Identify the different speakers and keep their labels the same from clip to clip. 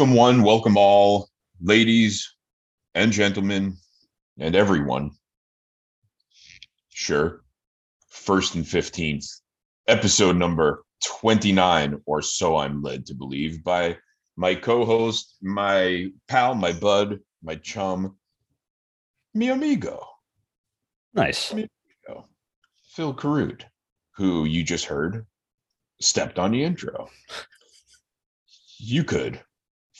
Speaker 1: Welcome, one, welcome all, ladies and gentlemen, and everyone. Sure. First and 15th, episode number 29, or so I'm led to believe, by my co host, my pal, my bud, my chum, mi amigo.
Speaker 2: Nice.
Speaker 1: Phil Carruth, who you just heard stepped on the intro. You could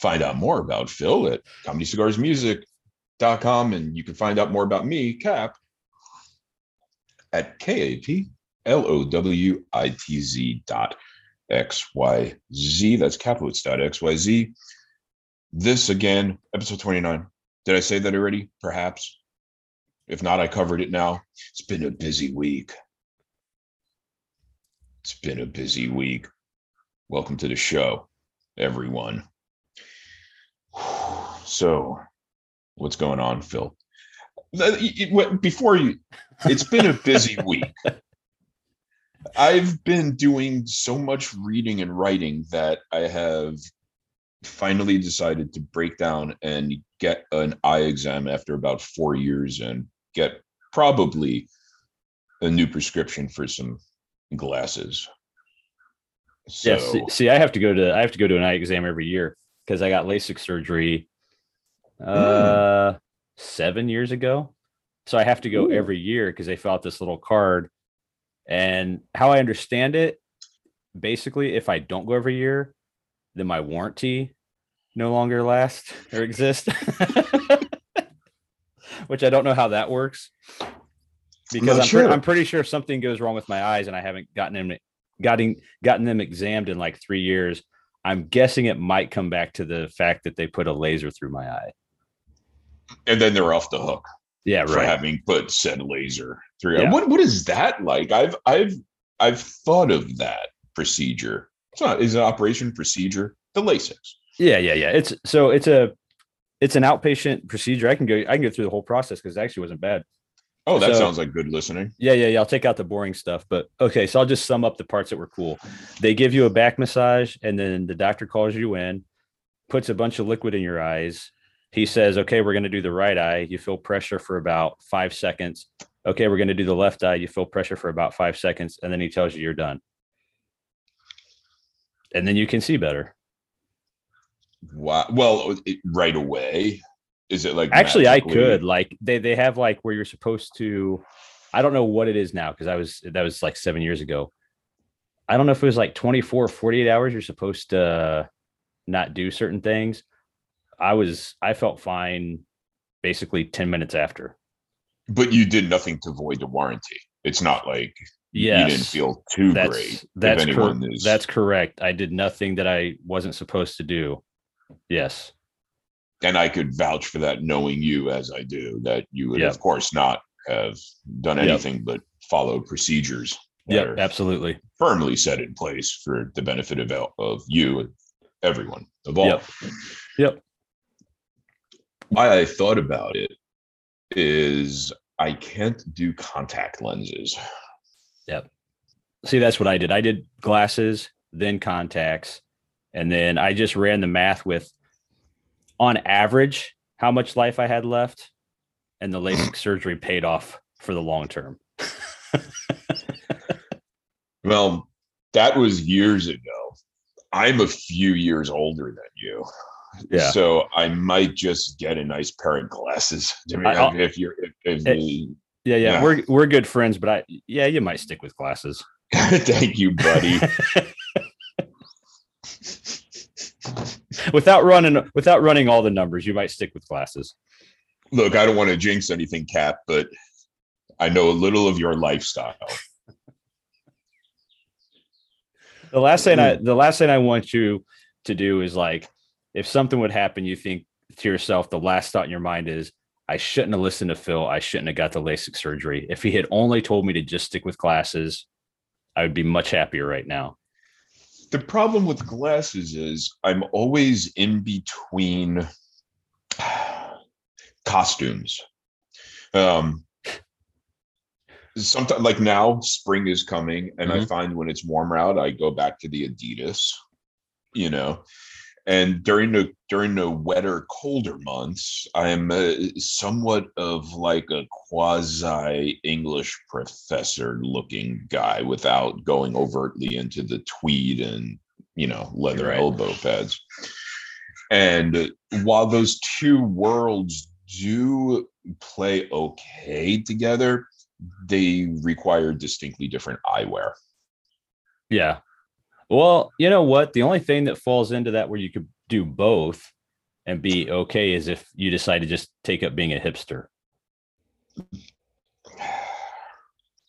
Speaker 1: find out more about Phil at comedycigarsmusic.com and you can find out more about me, Kap, at K-A-P-L-O-W-I-T-Z dot X-Y-Z. That's Kaplowitz dot X-Y-Z. This again, episode 29. Did I say that already? Perhaps. If not, I covered it now. It's been a busy week. It's been a busy week. Welcome to the show, everyone. So, what's going on, Phil? Before you, it's been a busy week. I've been doing so much reading and writing that I have finally decided to break down and get an eye exam after about four years and get probably a new prescription for some glasses.
Speaker 2: So, yeah. See, see, I have to go to I have to go to an eye exam every year because I got LASIK surgery uh mm. seven years ago. So I have to go Ooh. every year because they fill out this little card. And how I understand it, basically, if I don't go every year, then my warranty no longer lasts or exists. Which I don't know how that works because I'm, I'm, sure. pre- I'm, pretty sure if something goes wrong with my eyes and I haven't gotten them gotten gotten them examined in like three years, I'm guessing it might come back to the fact that they put a laser through my eye.
Speaker 1: And then they're off the hook.
Speaker 2: Yeah, right.
Speaker 1: for having put said laser through. Yeah. What what is that like? I've I've I've thought of that procedure. It's not is an operation procedure. The LASIK.
Speaker 2: Yeah, yeah, yeah. It's so it's a it's an outpatient procedure. I can go I can go through the whole process because it actually wasn't bad.
Speaker 1: Oh, that so, sounds like good listening.
Speaker 2: Yeah, yeah, yeah. I'll take out the boring stuff. But okay, so I'll just sum up the parts that were cool. They give you a back massage, and then the doctor calls you in, puts a bunch of liquid in your eyes. He says, Okay, we're going to do the right eye. You feel pressure for about five seconds. Okay, we're going to do the left eye. You feel pressure for about five seconds. And then he tells you you're done. And then you can see better.
Speaker 1: Wow. Well, it, right away. Is it like
Speaker 2: actually magically? I could like they they have like where you're supposed to I don't know what it is now because I was that was like seven years ago. I don't know if it was like 24 48 hours you're supposed to not do certain things. I was I felt fine basically 10 minutes after.
Speaker 1: But you did nothing to void the warranty. It's not like yes, you didn't feel too
Speaker 2: that's,
Speaker 1: great.
Speaker 2: That's cor- is... that's correct. I did nothing that I wasn't supposed to do. Yes
Speaker 1: and I could vouch for that, knowing you as I do, that you would, yep. of course, not have done anything yep. but follow procedures.
Speaker 2: Yeah, absolutely.
Speaker 1: Firmly set in place for the benefit of of you and everyone of all.
Speaker 2: Yep. yep.
Speaker 1: Why I thought about it is I can't do contact lenses.
Speaker 2: Yep. See, that's what I did. I did glasses, then contacts, and then I just ran the math with on average how much life I had left, and the LASIK surgery paid off for the long term.
Speaker 1: well, that was years ago. I'm a few years older than you. Yeah. So I might just get a nice pair of glasses. I mean, I, if you're, if, if
Speaker 2: it, you, yeah, yeah, yeah, we're we're good friends, but I, yeah, you might stick with glasses.
Speaker 1: Thank you, buddy.
Speaker 2: without running without running all the numbers, you might stick with glasses.
Speaker 1: Look, I don't want to jinx anything, Kap, but I know a little of your lifestyle.
Speaker 2: the last thing I hmm. the last thing I want you to do is like if something would happen, you think to yourself, the last thought in your mind is, I shouldn't have listened to Phil. I shouldn't have got the LASIK surgery. If he had only told me to just stick with glasses, I would be much happier right now
Speaker 1: the problem with glasses is I'm always in between costumes. Um, sometimes like now spring is coming and mm-hmm. I find when it's warmer out, I go back to the Adidas, you know, and during the during the wetter colder months i'm uh, somewhat of like a quasi english professor looking guy without going overtly into the tweed and you know leather right. elbow pads. And while those two worlds do play okay together they require distinctly different eyewear.
Speaker 2: Yeah well, you know what? The only thing that falls into that where you could do both and be okay is if you decide to just take up being a hipster.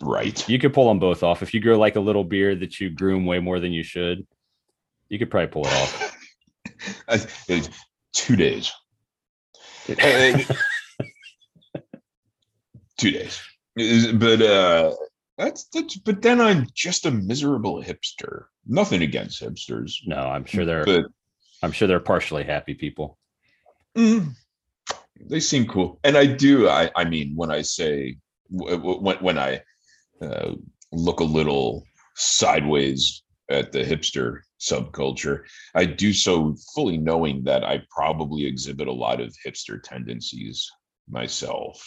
Speaker 1: Right.
Speaker 2: You could pull them both off. If you grow like a little beard that you groom way more than you should, you could probably pull it
Speaker 1: off. two days. two days. But uh that's that's but then I'm just a miserable hipster. Nothing against hipsters.
Speaker 2: No, I'm sure they're but I'm sure they're partially happy people.
Speaker 1: Mm, they seem cool. And I do I I mean when I say when when I uh, look a little sideways at the hipster subculture, I do so fully knowing that I probably exhibit a lot of hipster tendencies myself.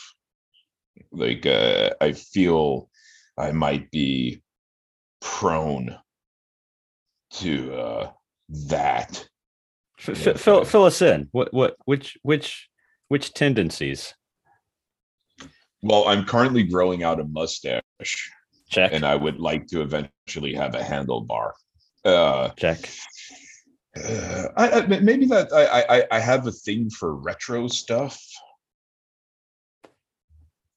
Speaker 1: Like uh, I feel I might be prone to uh, that.
Speaker 2: F- fill, fill us in. What what which which which tendencies?
Speaker 1: Well, I'm currently growing out a mustache.
Speaker 2: Check.
Speaker 1: And I would like to eventually have a handlebar. Uh,
Speaker 2: Check.
Speaker 1: Uh, I, I, maybe that I, I I have a thing for retro stuff.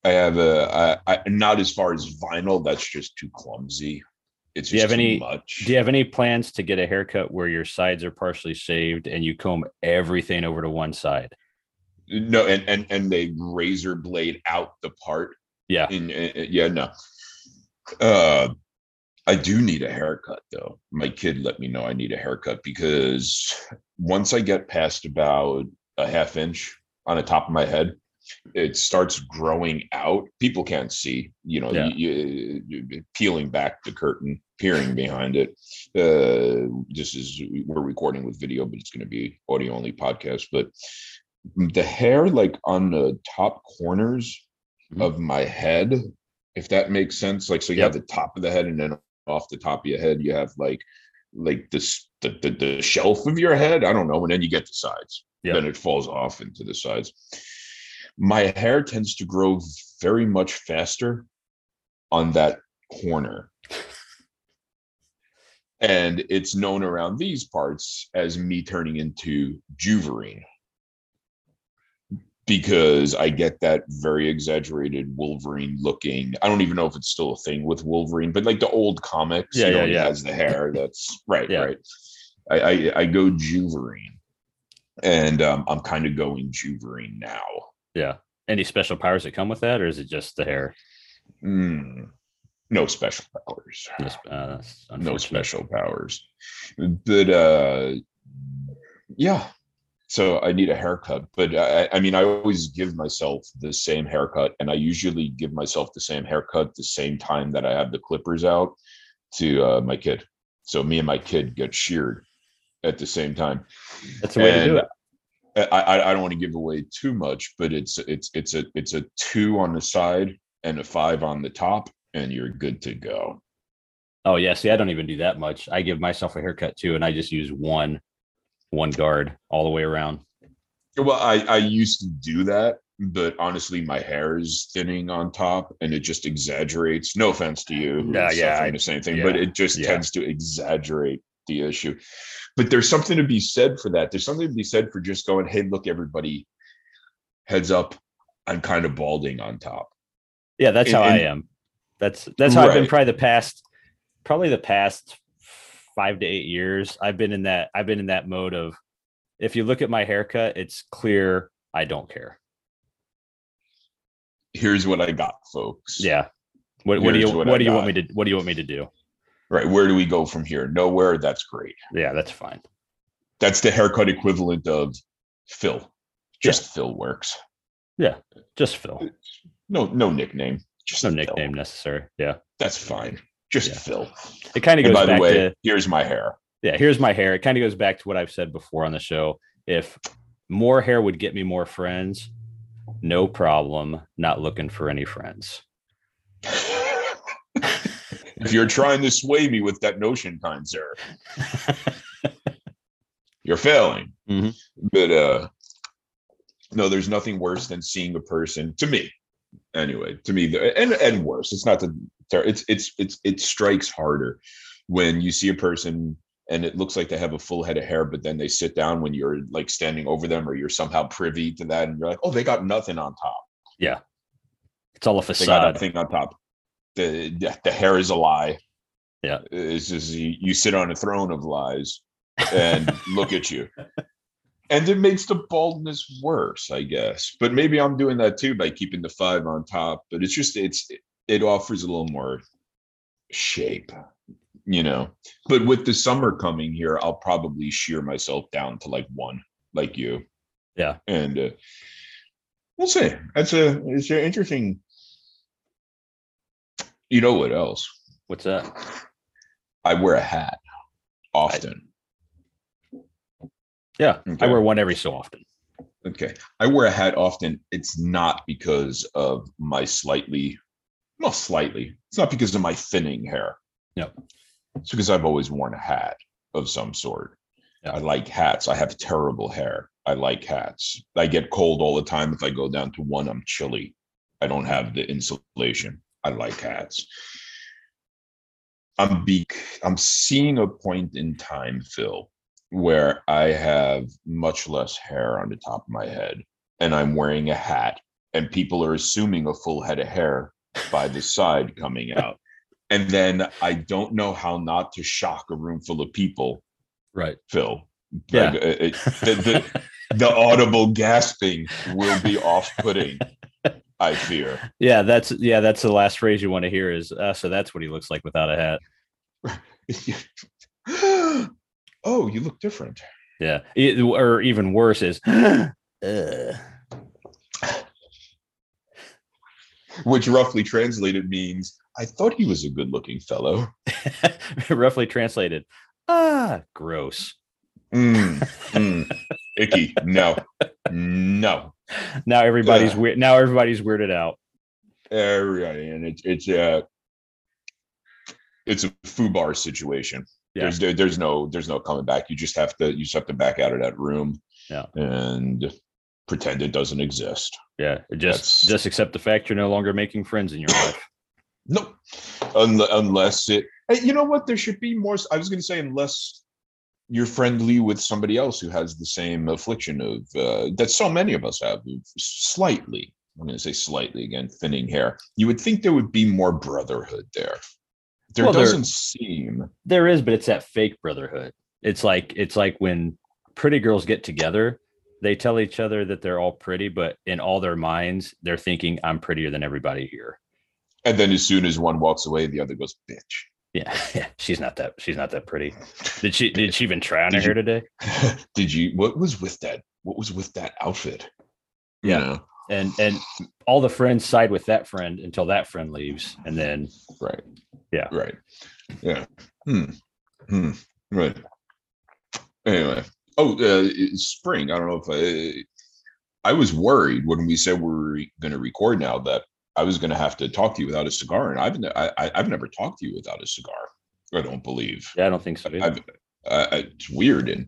Speaker 1: I have a I, I, not as far as vinyl. That's just too clumsy. It's
Speaker 2: do you have any much. Do you have any plans to get a haircut where your sides are partially shaved and you comb everything over to one side?
Speaker 1: No, and and and they razor blade out the part.
Speaker 2: Yeah.
Speaker 1: Yeah, no. Uh, I do need a haircut though. My kid let me know I need a haircut because once I get past about a half inch on the top of my head, it starts growing out. People can't see, you know, yeah. you, you, peeling back the curtain, peering behind it. Uh, this is we're recording with video, but it's going to be audio only podcast. But the hair, like on the top corners mm-hmm. of my head, if that makes sense, like so you yep. have the top of the head, and then off the top of your head, you have like like this the, the, the shelf of your head. I don't know, and then you get the sides. Yep. Then it falls off into the sides my hair tends to grow very much faster on that corner. and it's known around these parts as me turning into Juverine because I get that very exaggerated Wolverine looking. I don't even know if it's still a thing with Wolverine, but like the old comics,
Speaker 2: yeah, you know, yeah, yeah.
Speaker 1: has the hair. That's right, yeah. right. I, I, I go Juverine, and um, I'm kind of going Juverine now.
Speaker 2: Yeah. Any special powers that come with that, or is it just the hair?
Speaker 1: Mm, no special powers.
Speaker 2: uh,
Speaker 1: no special powers. But uh, yeah. So I need a haircut, but I, I mean, I always give myself the same haircut, and I usually give myself the same haircut the same time that I have the clippers out to uh, my kid. So me and my kid get sheared at the same time.
Speaker 2: That's the way and to do it.
Speaker 1: I, I don't want to give away too much, but it's it's it's a it's a two on the side and a five on the top, and you're good to go.
Speaker 2: Oh yeah, see, I don't even do that much. I give myself a haircut too, and I just use one one guard all the way around.
Speaker 1: Well, I I used to do that, but honestly, my hair is thinning on top, and it just exaggerates. No offense to you,
Speaker 2: yeah, yeah,
Speaker 1: the same thing, yeah, but it just yeah. tends to exaggerate the issue but there's something to be said for that. There's something to be said for just going, hey, look, everybody, heads up, I'm kind of balding on top.
Speaker 2: Yeah, that's and, how and, I am. That's that's how right. I've been probably the past probably the past five to eight years. I've been in that I've been in that mode of if you look at my haircut, it's clear I don't care.
Speaker 1: Here's what I got, folks.
Speaker 2: Yeah. What, what do you what, what do you want me to what do you want me to do?
Speaker 1: Right where do we go from here nowhere that's great
Speaker 2: yeah that's fine
Speaker 1: that's the haircut equivalent of phil just yeah. phil works
Speaker 2: yeah just phil
Speaker 1: no no nickname just
Speaker 2: no nickname phil. necessary yeah
Speaker 1: that's fine just yeah. phil
Speaker 2: it kind of goes
Speaker 1: by
Speaker 2: the
Speaker 1: way
Speaker 2: to,
Speaker 1: here's my hair
Speaker 2: Yeah, here's my hair. It kind of goes back to what I've said before on the show. If more hair would get me more friends, no problem. Not looking for any friends.
Speaker 1: if you're trying to sway me with that notion, kind sir, you're failing.
Speaker 2: Mhm.
Speaker 1: But uh no, there's nothing worse than seeing a person to me. Anyway, to me, and and worse. It's not the it's it's it's it strikes harder when you see a person and it looks like they have a full head of hair, but then they sit down when you're like standing over them or you're somehow privy to that, and you're like, oh, they got nothing on top.
Speaker 2: Yeah, it's all a
Speaker 1: They got
Speaker 2: facade.
Speaker 1: nothing on top. The the, hair is a lie.
Speaker 2: Yeah.
Speaker 1: It's just you, you sit on a throne of lies and look at you. And it makes the baldness worse, I guess. But maybe I'm doing that too by keeping the five on top. But it's just it's it offers a little more shape, you know. But with the summer coming here, I'll probably shear myself down to like one, like you.
Speaker 2: Yeah.
Speaker 1: And uh, we'll see. That's a it's an interesting. You know what else?
Speaker 2: What's that?
Speaker 1: I wear a hat often.
Speaker 2: Yeah, I wear one every so often.
Speaker 1: Okay. I wear a hat often. It's not because of my slightly, well, slightly. It's not because of my thinning hair.
Speaker 2: Yep.
Speaker 1: It's because I've always worn a hat of some sort.
Speaker 2: Yeah.
Speaker 1: I like hats. I have terrible hair. I like hats. I get cold all the time. If I go down to one, I'm chilly. I don't have the insulation. I like hats. I'm be I'm seeing a point in time, Phil, where I have much less hair on the top of my head and I'm wearing a hat and people are assuming a full head of hair by the side coming out. And then I don't know how not to shock a room full of people,
Speaker 2: Right.
Speaker 1: Phil.
Speaker 2: Yeah.
Speaker 1: Like, uh, it- the, the, the audible gasping will be off-putting, I fear.
Speaker 2: Yeah, that's yeah, that's the last phrase you want to hear is uh, so that's what he looks like without a hat.
Speaker 1: oh, you look different.
Speaker 2: Yeah. E- or even worse is uh,
Speaker 1: Which roughly translated means I thought he was a good-looking fellow.
Speaker 2: roughly translated. Ah, gross.
Speaker 1: Mm, mm, icky. No, no.
Speaker 2: Now everybody's
Speaker 1: Ugh.
Speaker 2: weird. Now everybody's weirded out.
Speaker 1: Everybody, and it's it's a it's a foobar situation.
Speaker 2: Yeah.
Speaker 1: There's there, there's no there's no coming back. You just have to you just have to back out of that room.
Speaker 2: Yeah.
Speaker 1: and pretend it doesn't exist.
Speaker 2: Yeah. Just
Speaker 1: That's-
Speaker 2: just accept the fact you're no longer making friends in your life.
Speaker 1: No, unless, unless it. Hey, you know what? There should be more. I was going to say unless you're friendly with somebody else who has the same affliction of uh, that so many of us have. Slightly, I'm going to say slightly again, thinning hair. You would think there would be more brotherhood there. There
Speaker 2: Well, there-
Speaker 1: doesn't seem.
Speaker 2: There is, but it's that fake brotherhood. It's like it's like when pretty girls get together, they tell each other that they're all pretty, but in all their minds, they're thinking I'm prettier than everybody here.
Speaker 1: And then as soon as one walks away, the other goes, "Bitch."
Speaker 2: Yeah, yeah. She's not that. She's not that pretty. Did she? Did she even try on her hair today?
Speaker 1: Did you? What was with that? What was with that outfit? You
Speaker 2: Yeah.
Speaker 1: know?
Speaker 2: And and all the friends side with that friend until that friend leaves, and then
Speaker 1: Right.
Speaker 2: Yeah.
Speaker 1: Right. Yeah. Hmm. Hmm. Right. Anyway. Oh, uh, it's spring. I don't know if I. I was worried when we said we were going to record now that I was going to have to talk to you without a cigar, and I've ne- I, I- I've never talked to you without a cigar. I don't believe.
Speaker 2: yeah, I don't think so. either.
Speaker 1: I've, uh, it's weird, and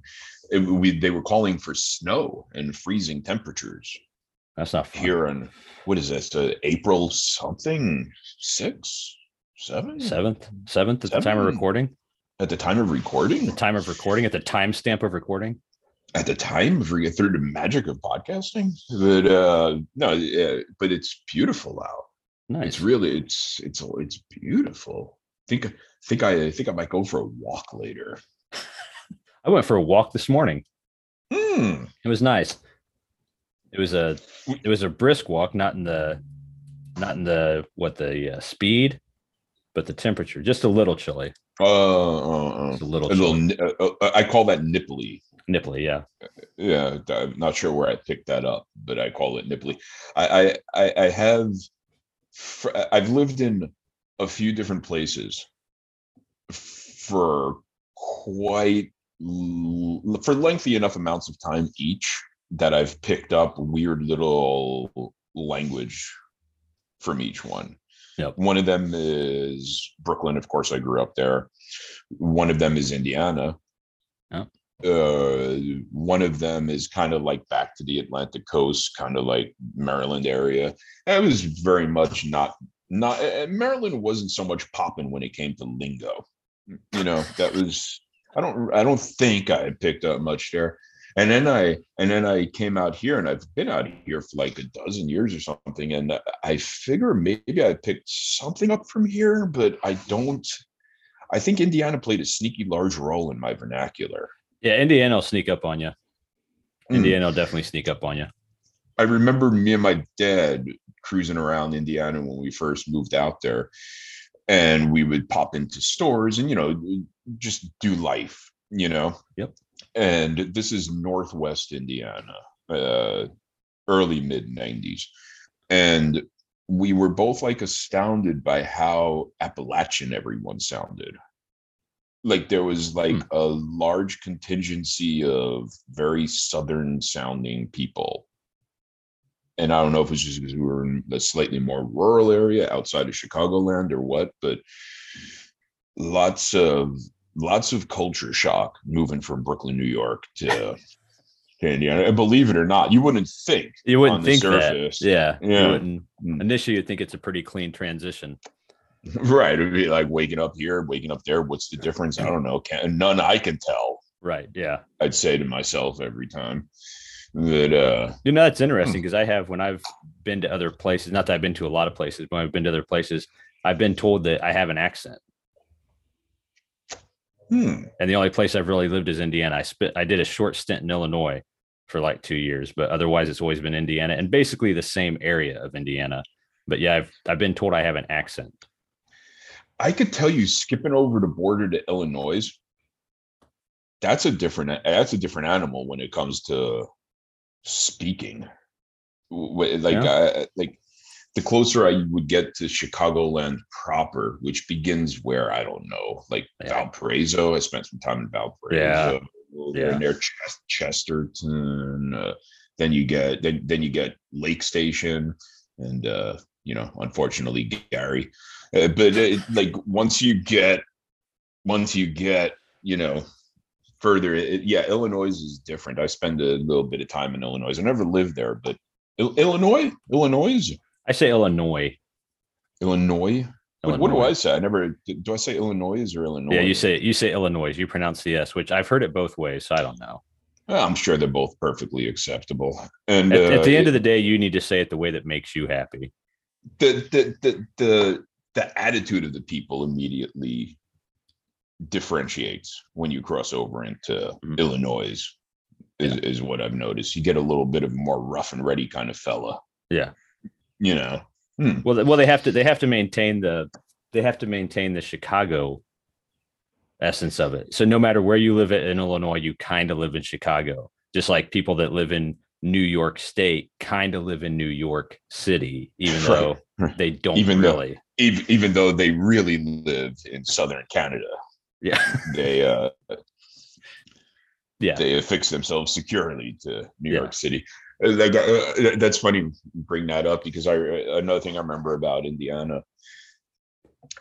Speaker 1: it, we they were calling for snow and freezing temperatures
Speaker 2: That's not fun.
Speaker 1: here in what is this? Uh, April something six seven
Speaker 2: Seventh, seventh at the time of recording.
Speaker 1: at the time of recording.
Speaker 2: The time of recording at the timestamp of recording.
Speaker 1: At the time of re- through the magic of podcasting. But uh, no, uh, but it's beautiful out.
Speaker 2: Nice.
Speaker 1: It's really it's it's it's beautiful. think think I think I might go for a walk later.
Speaker 2: I went for a walk this morning.
Speaker 1: Hmm.
Speaker 2: It was nice. It was a it was a brisk walk, not in the not in the what the uh, speed, but the temperature just a little chilly.
Speaker 1: Uh, uh, uh,
Speaker 2: a little,
Speaker 1: a little. Uh, uh, I call that nipply.
Speaker 2: Nipply. Yeah,
Speaker 1: Yeah, I'm not sure where I picked that up, but I call it nipply. I I I, have. I've lived in a few different places for quite for lengthy enough amounts of time each that I've picked up weird little language from each one.
Speaker 2: Yep.
Speaker 1: One of them is Brooklyn. Of course, I grew up there. One of them is Indiana.
Speaker 2: Oh.
Speaker 1: Uh, one of them is kind of like back to the Atlantic coast, kind of like Maryland area. It was very much not not Maryland wasn't so much popping when it came to lingo. You know, that was I don't I don't think I had picked up much there. And then I and then I came out here and I've been out here for like a dozen years or something. And I figure maybe I picked something up from here, but I don't I think Indiana played a sneaky large role in my vernacular.
Speaker 2: Yeah, Indiana will sneak up on you. Hmm. Indiana will definitely sneak up on you.
Speaker 1: I remember me and my dad cruising around Indiana when we first moved out there. And we would pop into stores and, you know, just do life, you know?
Speaker 2: Yep.
Speaker 1: And this is Northwest Indiana, uh, early mid 90s. And we were both like astounded by how Appalachian everyone sounded. Like there was like hmm. a large contingency of very southern sounding people and I don't know if it's just because we were in a slightly more rural area outside of Chicagoland or what, but lots of lots of culture shock moving from Brooklyn, New York to Indiana. And believe it or not, you wouldn't think
Speaker 2: you wouldn't think surface, that. Yeah,
Speaker 1: yeah.
Speaker 2: You mm. Initially, you'd think it's a pretty clean transition.
Speaker 1: Right. It'd be like waking up here, waking up there. What's the difference? I don't know. Can, none I can tell.
Speaker 2: Right. Yeah.
Speaker 1: I'd say to myself every time that uh
Speaker 2: you know that's interesting because i have when i've been to other places not that i've been to a lot of places but i've been to other places i've been told that i have an accent
Speaker 1: hmm.
Speaker 2: and the only place i've really lived is indiana i spent i did a short stint in illinois for like two years but otherwise it's always been indiana and basically the same area of indiana but yeah i've i've been told i have an accent
Speaker 1: i could tell you skipping over the border to illinois that's a different that's a different animal when it comes to speaking. Like, yeah. I, like the closer I would get to Chicagoland proper, which begins where I don't know, like yeah. Valparaiso. I spent some time in Valparaiso.
Speaker 2: Yeah, yeah.
Speaker 1: near Ch- Chesterton. Uh, then you get then then you get Lake Station, and uh, you know, unfortunately, Gary. Uh, but it, like once you get once you get you know further it, yeah illinois is different i spend a little bit of time in illinois i never lived there but Il- illinois illinois
Speaker 2: i say illinois
Speaker 1: illinois Illinois. What, do I say? I never do. I say Illinois or Illinois?
Speaker 2: Yeah, you say you say Illinois. You pronounce the S, which I've heard it both ways, so I don't know.
Speaker 1: Well, I'm sure they're both perfectly acceptable. And
Speaker 2: at, uh, at the end it, of the day, you need to say it the way that makes you happy.
Speaker 1: The the the the the attitude of the people immediately differentiates when you cross over into mm-hmm. Illinois is, yeah. is what I've noticed. You get a little bit of more rough and ready kind of fella.
Speaker 2: Yeah.
Speaker 1: You know.
Speaker 2: Hmm. Well, well, they have to they have to maintain the they have to maintain the Chicago essence of it. So no matter where you live in Illinois, you kind of live in Chicago. Just like people that live in New York State kind of live in New York City, even though they don't
Speaker 1: even
Speaker 2: really. Though,
Speaker 1: even, even though they really live in southern Canada.
Speaker 2: Yeah.
Speaker 1: they uh
Speaker 2: yeah
Speaker 1: they affix themselves securely to New yeah. York City. Uh, like uh, that's funny bring that up because I another thing I remember about Indiana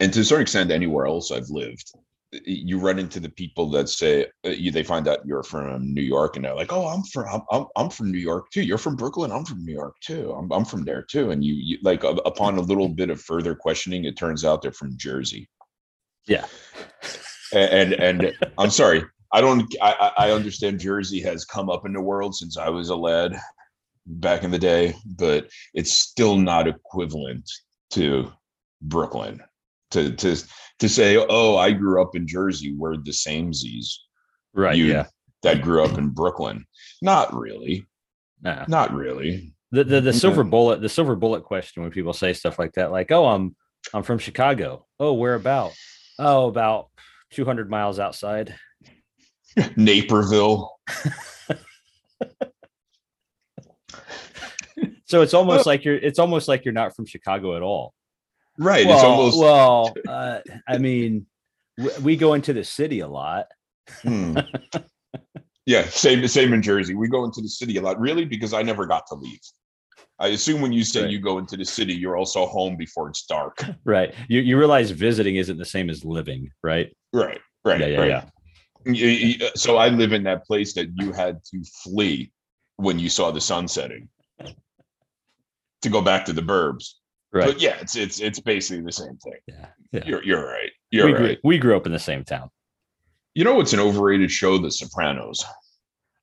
Speaker 1: and to a certain extent anywhere else I've lived you run into the people that say uh, you, they find out you're from New York and they're like, "Oh, I'm from I'm, I'm, I'm from New York too. You're from Brooklyn. I'm from New York too. I'm, I'm from there too." And you, you like upon a little bit of further questioning, it turns out they're from Jersey.
Speaker 2: Yeah
Speaker 1: and and I'm sorry, I don't. I, I understand Jersey has come up in the world since I was a lad back in the day, but it's still not equivalent to Brooklyn. To to to say, oh, I grew up in Jersey, we're the same Z's,
Speaker 2: right? You, yeah,
Speaker 1: that grew up in Brooklyn. Not really.
Speaker 2: Nah.
Speaker 1: Not really.
Speaker 2: The, the the silver bullet the silver bullet question when people say stuff like that, like, oh, I'm I'm from Chicago. Oh, where about? Oh, about 200 miles outside.
Speaker 1: Naperville.
Speaker 2: so it's almost like you're it's almost like you're not from Chicago at all.
Speaker 1: Right.
Speaker 2: Well,
Speaker 1: it's almost
Speaker 2: well, uh, I mean, we go into the city a lot.
Speaker 1: Hmm. yeah, same same in Jersey. We go into the city a lot, really, because I never got to leave. I assume when you say right. you go into the city, you're also home before it's dark.
Speaker 2: Right. You you realize visiting isn't the same as living, right?
Speaker 1: Right. Right.
Speaker 2: Yeah. Yeah.
Speaker 1: right. yeah. So I live in that place that you had to flee when you saw the sun setting to go back to the burbs. Right. But yeah, it's it's it's basically the same thing.
Speaker 2: Yeah. yeah.
Speaker 1: You're you're right. You're
Speaker 2: we
Speaker 1: right.
Speaker 2: Grew, we grew up in the same town.
Speaker 1: You know what's an overrated show? The Sopranos.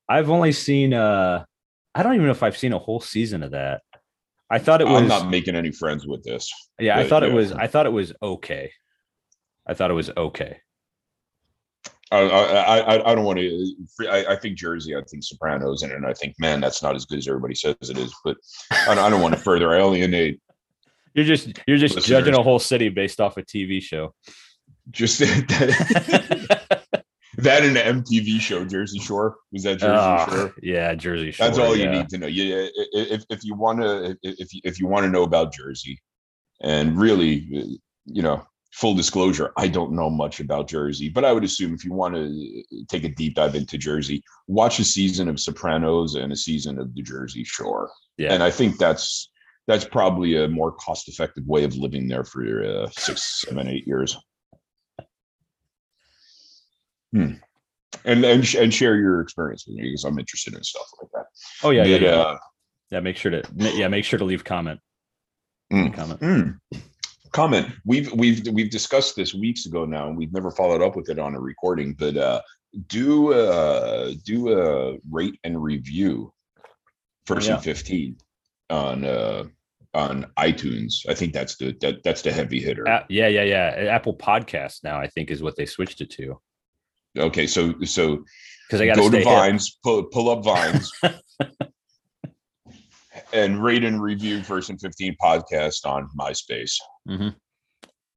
Speaker 2: I've only seen uh I don't even know if I've seen a whole season of that. I thought it was
Speaker 1: I'm not making any friends with this.
Speaker 2: Yeah, I thought yeah. it was I thought it was okay. I thought it was okay.
Speaker 1: I I I don't want to. I, I think Jersey. I think Sopranos, and, and I think man, that's not as good as everybody says it is. But I don't, I don't want to further alienate.
Speaker 2: You're just you're just listeners. judging a whole city based off a TV show.
Speaker 1: Just that, that in an MTV show, Jersey Shore was that Jersey uh, Shore?
Speaker 2: Yeah, Jersey Shore.
Speaker 1: That's all
Speaker 2: yeah.
Speaker 1: you need to know. Yeah, if if you want to if if you want to know about Jersey, and really, you know, full disclosure, I don't know much about Jersey, but I would assume if you want to take a deep dive into Jersey, watch a season of Sopranos and a season of the Jersey Shore. Yeah. And I think that's that's probably a more cost-effective way of living there for uh, six, seven, eight years. Hmm. And and and share your experience with me because I'm interested in stuff like that.
Speaker 2: Oh yeah, yeah, yeah. Uh, yeah. Make sure to yeah, make sure to leave comment.
Speaker 1: Mm, comment. Mm comment we've we've we've discussed this weeks ago now and we've never followed up with it on a recording but uh do uh do a rate and review first yeah. and 15 on uh on itunes i think that's the that, that's the heavy hitter
Speaker 2: uh, yeah yeah yeah apple podcast now i think is what they switched it to
Speaker 1: okay so so
Speaker 2: because i got go
Speaker 1: to vines pull, pull up vines and rate and review First and 15 podcast on MySpace. Mm-hmm.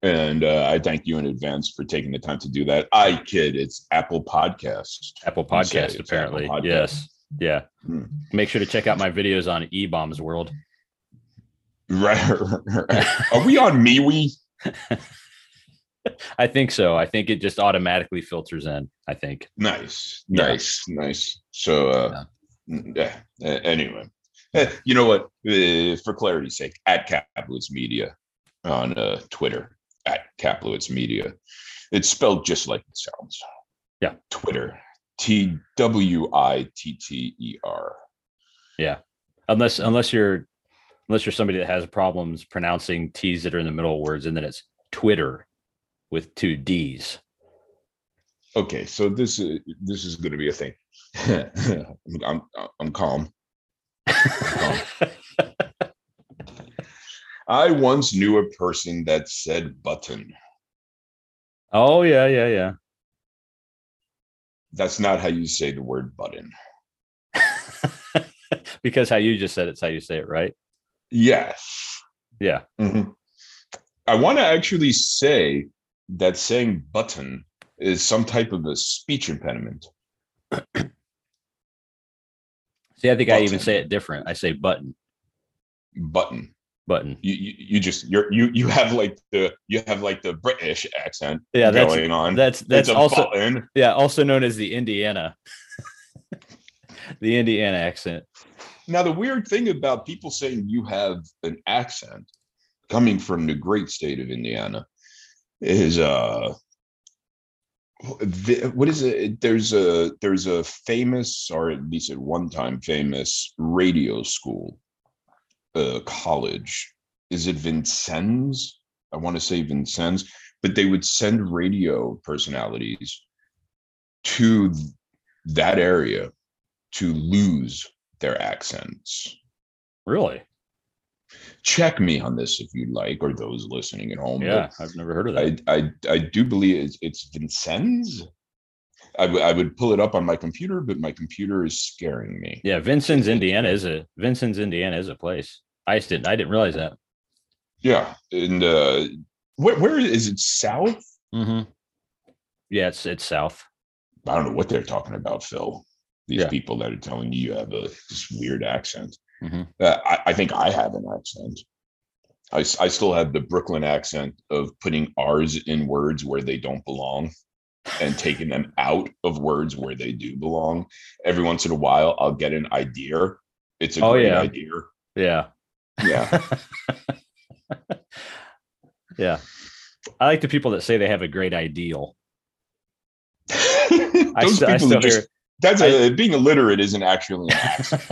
Speaker 1: And uh, I thank you in advance for taking the time to do that. I kid, it's Apple Podcast.
Speaker 2: Apple Podcast, apparently. Apple Podcast. Yes. Yeah. Hmm. Make sure to check out my videos on E Bombs World.
Speaker 1: Right. Are we on MeWe?
Speaker 2: I think so. I think it just automatically filters in. I think.
Speaker 1: Nice, nice, yeah. nice. So, uh, yeah. yeah. Anyway, you know what? Uh, for clarity's sake, at Kaplowitz Media on uh, Twitter, at Kaplowitz Media. It's spelled just like it sounds.
Speaker 2: Yeah.
Speaker 1: Twitter. T W I T T E R.
Speaker 2: Yeah. Unless unless you're unless you're somebody that has problems pronouncing T's that are in the middle of words, and then it's Twitter with two D's.
Speaker 1: Okay, so this is this is going to be a thing. I'm I'm calm. I once knew a person that said button.
Speaker 2: Oh yeah, yeah, yeah.
Speaker 1: That's not how you say the word button.
Speaker 2: because how you just said it's how you say it, right?
Speaker 1: Yes.
Speaker 2: Yeah.
Speaker 1: Mm-hmm. I want to actually say that saying button is some type of a speech impediment.
Speaker 2: See, I think button. I even say it different. I say button.
Speaker 1: Button.
Speaker 2: Button.
Speaker 1: You, you, you just you're you you have like the you have like the British accent
Speaker 2: yeah,
Speaker 1: that's, going on.
Speaker 2: That's that's also button. yeah, also known as the Indiana. the Indiana accent.
Speaker 1: Now the weird thing about people saying you have an accent coming from the great state of Indiana is uh what is it? There's a there's a famous or at least at one time famous radio school uh college. Is it vincennes? I want to say vincennes but they would send radio personalities to that area to lose their accents
Speaker 2: really
Speaker 1: check me on this if you'd like, or those listening at home.
Speaker 2: Yeah, I've never heard of that.
Speaker 1: I I, I do believe it's, it's Vincennes. I, w- I would pull it up on my computer, but my computer is scaring me.
Speaker 2: Yeah, Vincennes, Indiana is a Vincennes, Indiana is a place. I didn't I didn't realize that.
Speaker 1: Yeah, and uh, where where is it? South.
Speaker 2: Mm-hmm. Yeah, it's it's south.
Speaker 1: I don't know what they're talking about, Phil. These yeah. people that are telling you you have a this weird accent. Mm-hmm. Uh, I, I, think I have an accent. I, I still have the Brooklyn accent of putting R's in words where they don't belong. and taking them out of words where they do belong. Every once in a while, I'll get an idea. It's a oh, great
Speaker 2: yeah.
Speaker 1: idea.
Speaker 2: Yeah.
Speaker 1: Yeah.
Speaker 2: yeah. I like the people that say they have a great ideal.
Speaker 1: Those st- people just, hear, that's a I, being illiterate isn't actually an accent.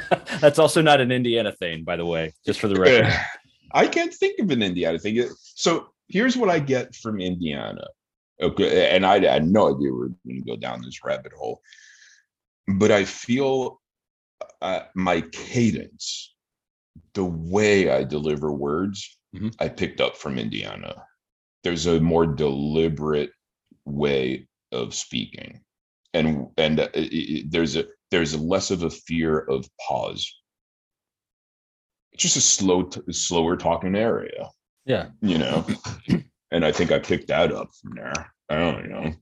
Speaker 2: that's also not an Indiana thing, by the way, just for the record.
Speaker 1: I can't think of an Indiana thing. So here's what I get from Indiana. Okay, and I, I had no idea we are going to go down this rabbit hole, but I feel uh, my cadence, the way I deliver words, mm-hmm. I picked up from Indiana. There's a more deliberate way of speaking, and and uh, it, there's a there's a less of a fear of pause. It's just a slow, t- slower talking area.
Speaker 2: Yeah,
Speaker 1: you know. and I think I picked that up from there. I don't know.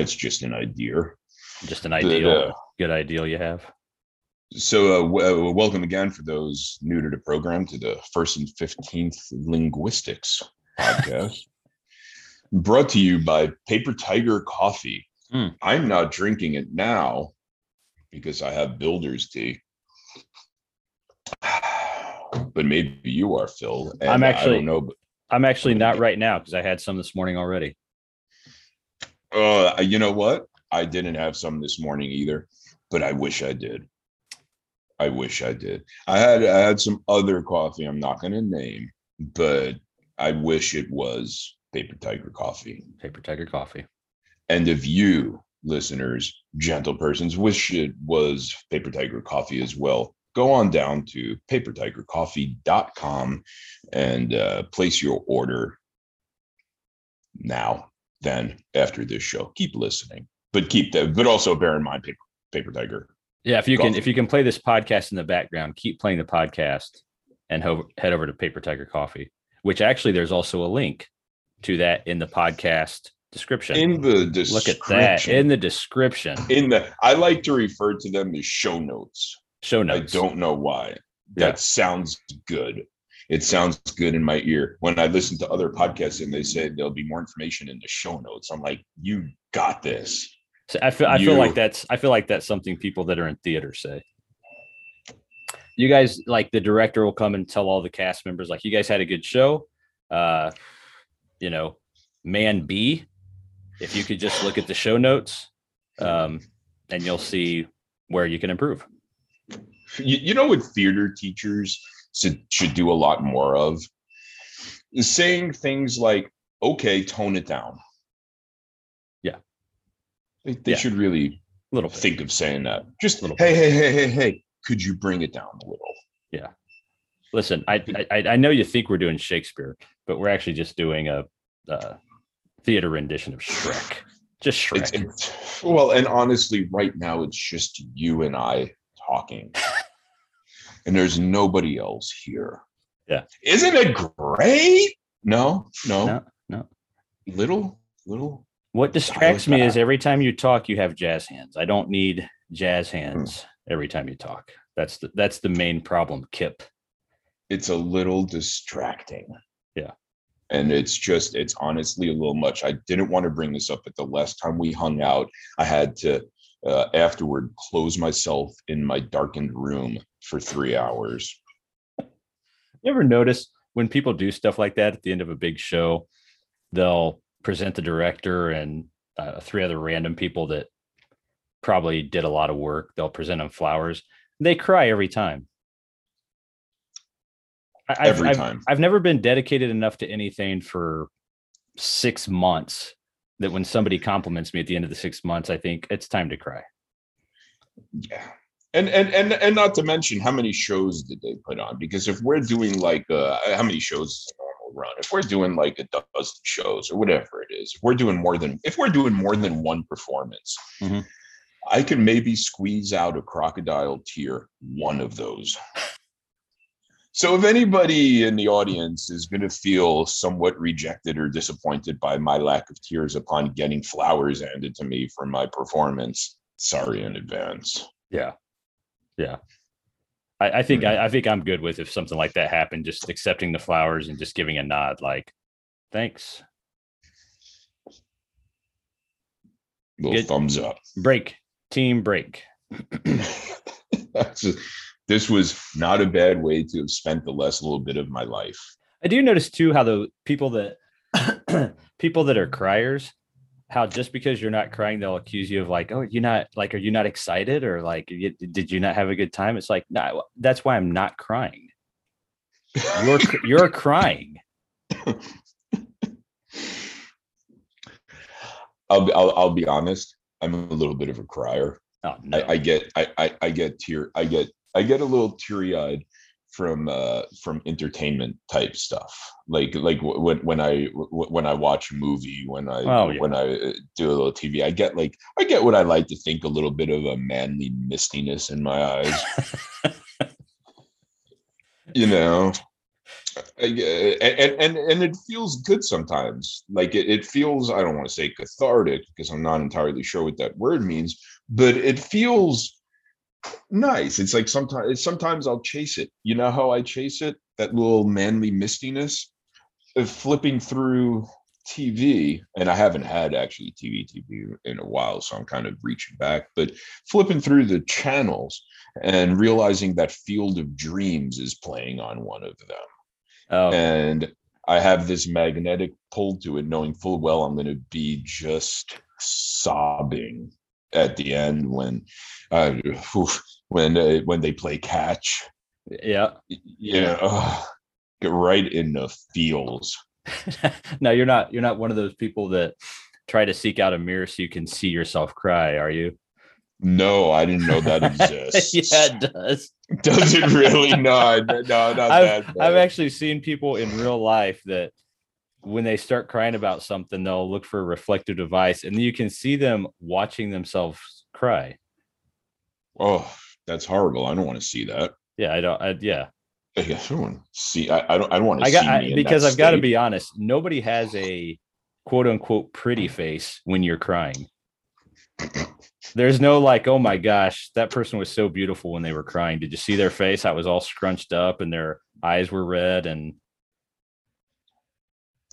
Speaker 1: It's just an idea.
Speaker 2: Just an ideal, uh, good ideal you have.
Speaker 1: So, uh, w- uh, welcome again for those new to the program to the first and fifteenth linguistics podcast, brought to you by Paper Tiger Coffee. Mm. I'm not drinking it now because I have builder's tea. But maybe you are, Phil.
Speaker 2: I'm actually no. But I'm actually not right now because I had some this morning already.
Speaker 1: Uh, you know what? I didn't have some this morning either, but I wish I did. I wish I did. I had I had some other coffee I'm not going to name, but I wish it was Paper Tiger coffee.
Speaker 2: Paper Tiger coffee.
Speaker 1: And if you listeners, gentle persons, wish it was Paper Tiger coffee as well, go on down to papertigercoffee.com and uh, place your order now then after this show keep listening but keep that but also bear in mind paper, paper tiger
Speaker 2: yeah if you coffee. can if you can play this podcast in the background keep playing the podcast and ho- head over to paper tiger coffee which actually there's also a link to that in the podcast description
Speaker 1: in the description
Speaker 2: look at that in the description
Speaker 1: in the i like to refer to them as show notes
Speaker 2: show notes.
Speaker 1: I don't know why. That yeah. sounds good. It sounds good in my ear. When I listen to other podcasts and they say there'll be more information in the show notes, I'm like, you got this.
Speaker 2: So I feel I you. feel like that's I feel like that's something people that are in theater say. You guys like the director will come and tell all the cast members like you guys had a good show. Uh you know, man B, if you could just look at the show notes, um, and you'll see where you can improve.
Speaker 1: You, you know what theater teachers should, should do a lot more of? Saying things like okay tone it down.
Speaker 2: Yeah.
Speaker 1: They, they yeah. should really
Speaker 2: little
Speaker 1: think of saying that. Just a little hey hey hey hey hey could you bring it down a little?
Speaker 2: Yeah. Listen I, I i know you think we're doing shakespeare but we're actually just doing a, a theater rendition of shrek just shrek it's,
Speaker 1: it's, well and honestly right now it's just you and i talking and there's nobody else here.
Speaker 2: Yeah.
Speaker 1: Isn't it great? No, no,
Speaker 2: no, no.
Speaker 1: Little, little.
Speaker 2: What distracts me is every time you talk, you have jazz hands. I don't need jazz hmm. hands mm. every time you talk. That's the that's the main problem, Kip.
Speaker 1: It's a little distracting. And it's just, it's honestly a little much. I didn't want to bring this up, but the last time we hung out, I had to uh, afterward close myself in my darkened room for three hours.
Speaker 2: You ever notice when people do stuff like that at the end of a big show, they'll present the director and uh, three other random people that probably did a lot of work. They'll present them flowers. They cry every time.
Speaker 1: I've, every
Speaker 2: I've,
Speaker 1: time.
Speaker 2: I've never been dedicated enough to anything for six months that when somebody compliments me at the end of the six months, I think it's time to cry.
Speaker 1: Yeah. And, and and and not to mention how many shows did they put on? Because if we're doing like uh, how many shows is a normal run? If we're doing like a dozen shows or whatever it is, if we're doing more than if we're doing more than one performance, mm-hmm. I can maybe squeeze out a crocodile tear one of those. So if anybody in the audience is going to feel somewhat rejected or disappointed by my lack of tears upon getting flowers handed to me for my performance, sorry in advance.
Speaker 2: Yeah. Yeah. I, I think hmm. I, I, think I'm good with if something like that happened, just accepting the flowers and just giving a nod like, thanks.
Speaker 1: Little Good. thumbs up.
Speaker 2: Break. Team break.
Speaker 1: just, this was not a bad way to have spent the last little bit of my life.
Speaker 2: I do notice too how the people that people that are criers, how just because you're not crying, they'll accuse you of like, oh, you're not like, are you not excited or like, did you not have a good time? It's like, no, nah, that's why I'm not crying. You're you're crying.
Speaker 1: I'll, I'll I'll be honest. I'm a little bit of a crier. Oh, no. I, I get I, I I get tear I get I get a little teary eyed from uh from entertainment type stuff. Like like when when i when i watch a movie when i oh, yeah. when i uh, do a little tv i get like i get what i like to think a little bit of a manly mistiness in my eyes. You know? And, and and it feels good sometimes. Like it, it feels i don't want to say cathartic because i'm not entirely sure what that word means but it feels nice. It's like sometimes sometimes i'll chase it. You know how i chase it? That little manly mistiness of flipping through tv and i haven't had actually tv tv in a while so i'm kind of reaching back but flipping through the channels and realizing that field of dreams is playing on one of them. Oh. And I have this magnetic pull to it, knowing full well I'm going to be just sobbing at the end when, uh, when uh, when they play catch.
Speaker 2: Yeah,
Speaker 1: yeah, get right in the feels.
Speaker 2: no, you're not. You're not one of those people that try to seek out a mirror so you can see yourself cry, are you?
Speaker 1: No, I didn't know that exists.
Speaker 2: yeah, it does.
Speaker 1: Does it really? No, no, not
Speaker 2: I've, that. I've actually seen people in real life that when they start crying about something, they'll look for a reflective device, and you can see them watching themselves cry.
Speaker 1: Oh, that's horrible! I don't want to see that.
Speaker 2: Yeah, I don't. I, yeah,
Speaker 1: I guess I want to see. I, I don't. I don't want to.
Speaker 2: I got I, because I've got to be honest. Nobody has a quote unquote pretty face when you're crying. There's no like, oh my gosh, that person was so beautiful when they were crying. Did you see their face? That was all scrunched up and their eyes were red and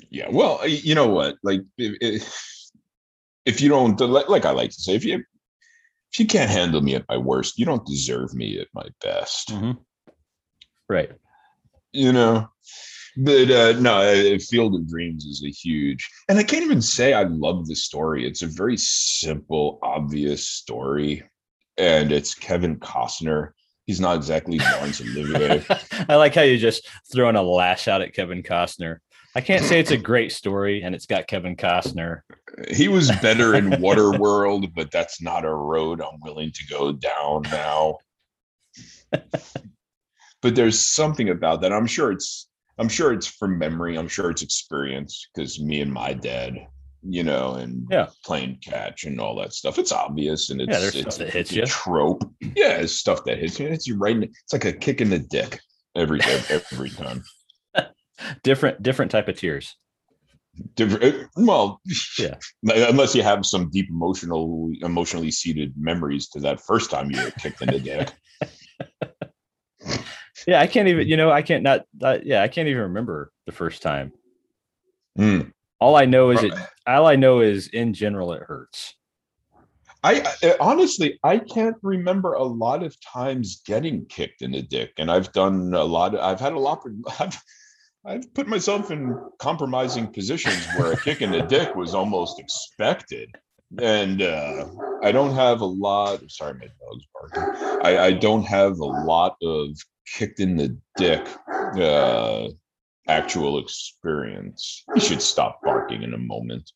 Speaker 1: yeah. Well, you know what? Like if, if you don't like I like to say, if you if you can't handle me at my worst, you don't deserve me at my best.
Speaker 2: Mm-hmm. Right.
Speaker 1: You know, but uh, no, Field of Dreams is a huge, and I can't even say I love the story. It's a very simple, obvious story, and it's Kevin Costner. He's not exactly Laurence Olivier.
Speaker 2: I like how you just throwing a lash out at Kevin Costner. I can't say it's a great story, and it's got Kevin Costner.
Speaker 1: He was better in Waterworld, but that's not a road I'm willing to go down now. but there's something about that. I'm sure it's I'm sure it's from memory. I'm sure it's experience because me and my dad, you know, and
Speaker 2: yeah,
Speaker 1: playing catch and all that stuff. It's obvious and it's
Speaker 2: yeah, there's
Speaker 1: it's,
Speaker 2: stuff that hits you.
Speaker 1: Trope. Yeah, it's stuff that hits you. It's you right. In, it's like a kick in the dick every every time.
Speaker 2: Different different type of tears.
Speaker 1: Different. Well, yeah. Unless you have some deep emotional, emotionally seated memories to that first time you were kicked in the dick.
Speaker 2: yeah, I can't even. You know, I can't not. Uh, yeah, I can't even remember the first time.
Speaker 1: Mm.
Speaker 2: All I know is it. All I know is in general it hurts.
Speaker 1: I, I, honestly I can't remember a lot of times getting kicked in the dick, and I've done a lot. Of, I've had a lot. Of, I've I've put myself in compromising positions where a kick in the dick was almost expected, and uh, I don't have a lot. Sorry, my dog's barking. I, I don't have a lot of kicked in the dick uh, actual experience. He should stop barking in a moment.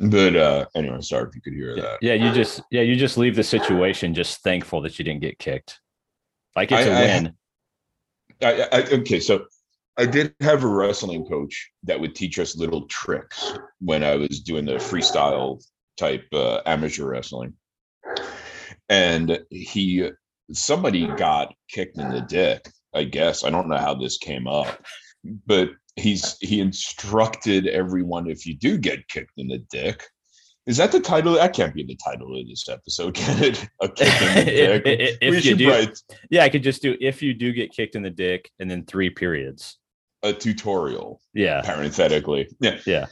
Speaker 1: But uh anyway, sorry if you could hear that.
Speaker 2: Yeah, you just yeah, you just leave the situation just thankful that you didn't get kicked. Like it's I, a win.
Speaker 1: I, I, okay, so I did have a wrestling coach that would teach us little tricks when I was doing the freestyle type uh, amateur wrestling. And he somebody got kicked in the dick, I guess. I don't know how this came up, but he's he instructed everyone if you do get kicked in the dick. Is that the title? That can't be the title of this episode, can it? A kick in the dick.
Speaker 2: if, if you do, write, yeah, I could just do if you do get kicked in the dick, and then three periods.
Speaker 1: A tutorial.
Speaker 2: Yeah.
Speaker 1: Parenthetically. Yeah.
Speaker 2: Yeah.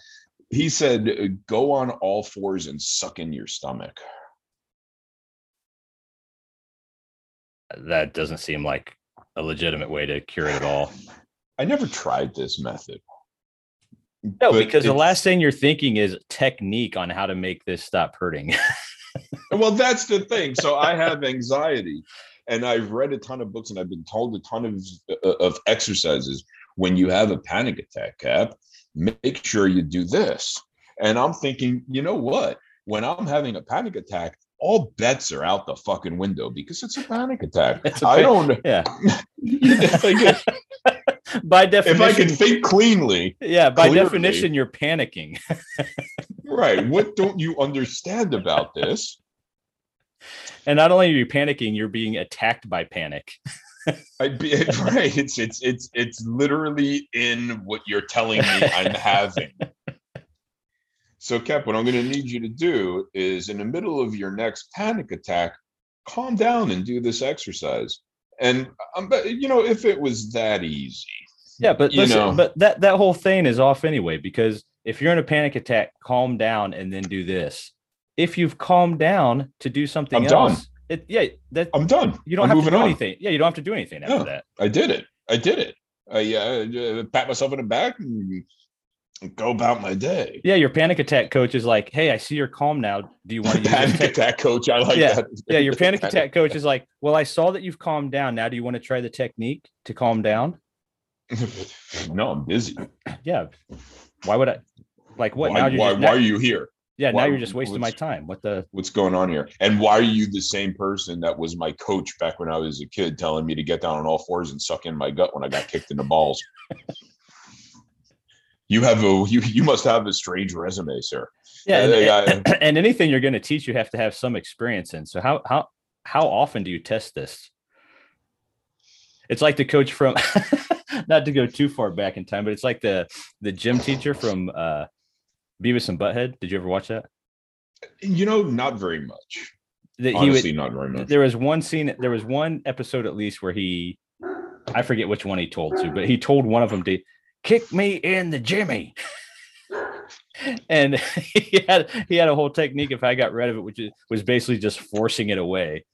Speaker 1: he said, "Go on all fours and suck in your stomach."
Speaker 2: That doesn't seem like a legitimate way to cure it at all.
Speaker 1: I never tried this method.
Speaker 2: No, because the last thing you're thinking is technique on how to make this stop hurting.
Speaker 1: well, that's the thing. So I have anxiety, and I've read a ton of books, and I've been told a ton of uh, of exercises. When you have a panic attack, Kap, make sure you do this. And I'm thinking, you know what? When I'm having a panic attack, all bets are out the fucking window because it's a panic attack. A I don't.
Speaker 2: Yeah. by definition,
Speaker 1: if I can think cleanly.
Speaker 2: Yeah, by clearly, definition, you're panicking.
Speaker 1: right. What don't you understand about this?
Speaker 2: And not only are you panicking, you're being attacked by panic.
Speaker 1: I be right. It's it's it's it's literally in what you're telling me I'm having. So, Kap, what I'm going to need you to do is in the middle of your next panic attack, calm down and do this exercise. And um, but you know, if it was that easy,
Speaker 2: yeah, but listen, know, but that that whole thing is off anyway because if you're in a panic attack, calm down and then do this. If you've calmed down to do something I'm else, done. It, yeah, that
Speaker 1: I'm done.
Speaker 2: You don't I'm have to do on. anything. Yeah, you don't have to do anything after that.
Speaker 1: I did it. I did it. I uh, pat myself in the back and go about my day.
Speaker 2: Yeah, your panic attack coach is like, "Hey, I see you're calm now. Do you want to use
Speaker 1: panic attack coach?" I like
Speaker 2: yeah.
Speaker 1: that.
Speaker 2: yeah, your panic attack coach is like, "Well, I saw that you've calmed down. Now, do you want to try the technique to calm down?"
Speaker 1: no, I'm busy.
Speaker 2: Yeah. Why would I? Like what?
Speaker 1: Why,
Speaker 2: now
Speaker 1: why, now, why are you here?
Speaker 2: Yeah,
Speaker 1: why,
Speaker 2: now you're just wasting my time. What the?
Speaker 1: What's going on here? And why are you the same person that was my coach back when I was a kid, telling me to get down on all fours and suck in my gut when I got kicked in the balls? you have a you you must have a strange resume, sir.
Speaker 2: Yeah, and, uh, and anything you're going to teach, you have to have some experience in. So how how how often do you test this? It's like the coach from, not to go too far back in time, but it's like the the gym teacher from uh, Beavis and Butthead. Did you ever watch that?
Speaker 1: You know, not very much. That Honestly, would, not very much.
Speaker 2: There was one scene. There was one episode at least where he, I forget which one he told to, but he told one of them to kick me in the Jimmy. and he had he had a whole technique if I got rid of it, which was basically just forcing it away.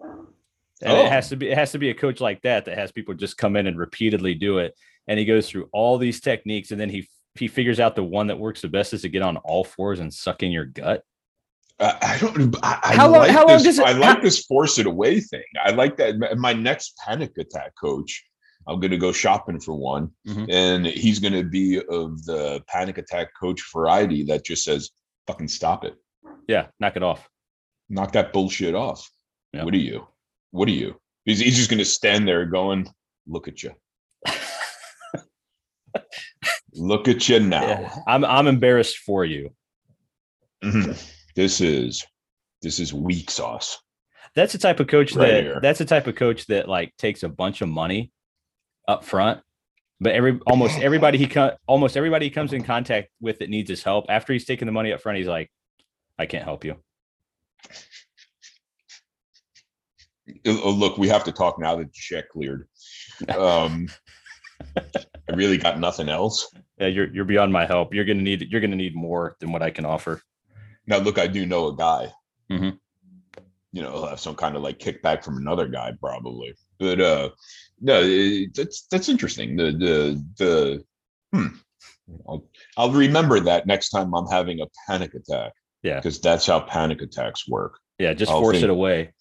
Speaker 2: And oh. it has oh. to be it has to be a coach like that that has people just come in and repeatedly do it. And he goes through all these techniques, and then he he figures out the one that works the best is to get on all fours and suck in your gut.
Speaker 1: Uh, I don't. I, I how long? Like how this, long does it? I like how, this force it away thing. I like that. My next panic attack coach I'm going to go shopping for one. Mm-hmm. And he's going to be of the panic attack coach variety that just says, fucking stop it.
Speaker 2: Yeah, knock it off.
Speaker 1: Knock that bullshit off. What are you? What are you? He's, he's just going to stand there going, look at you. Look at you now. Yeah.
Speaker 2: I'm, I'm embarrassed for you.
Speaker 1: Mm-hmm. This is, this is weak sauce.
Speaker 2: That's the type of coach right that here. that's the type of coach that like takes a bunch of money up front. But every almost everybody he co- almost everybody he comes in contact with that needs his help after he's taken the money up front, he's like, I can't help you.
Speaker 1: Oh, look, we have to talk now that the check cleared. Um, I really got nothing else.
Speaker 2: Yeah, you're you're beyond my help. You're gonna need you're gonna need more than what I can offer.
Speaker 1: Now, look, I do know a guy. Mm-hmm. You know, he'll have some kind of like kickback from another guy, probably. But uh, no, that's that's interesting. The the the hmm. I'll, I'll remember that next time I'm having a panic attack.
Speaker 2: Yeah,
Speaker 1: because that's how panic attacks work.
Speaker 2: Yeah, just I'll force think, it away.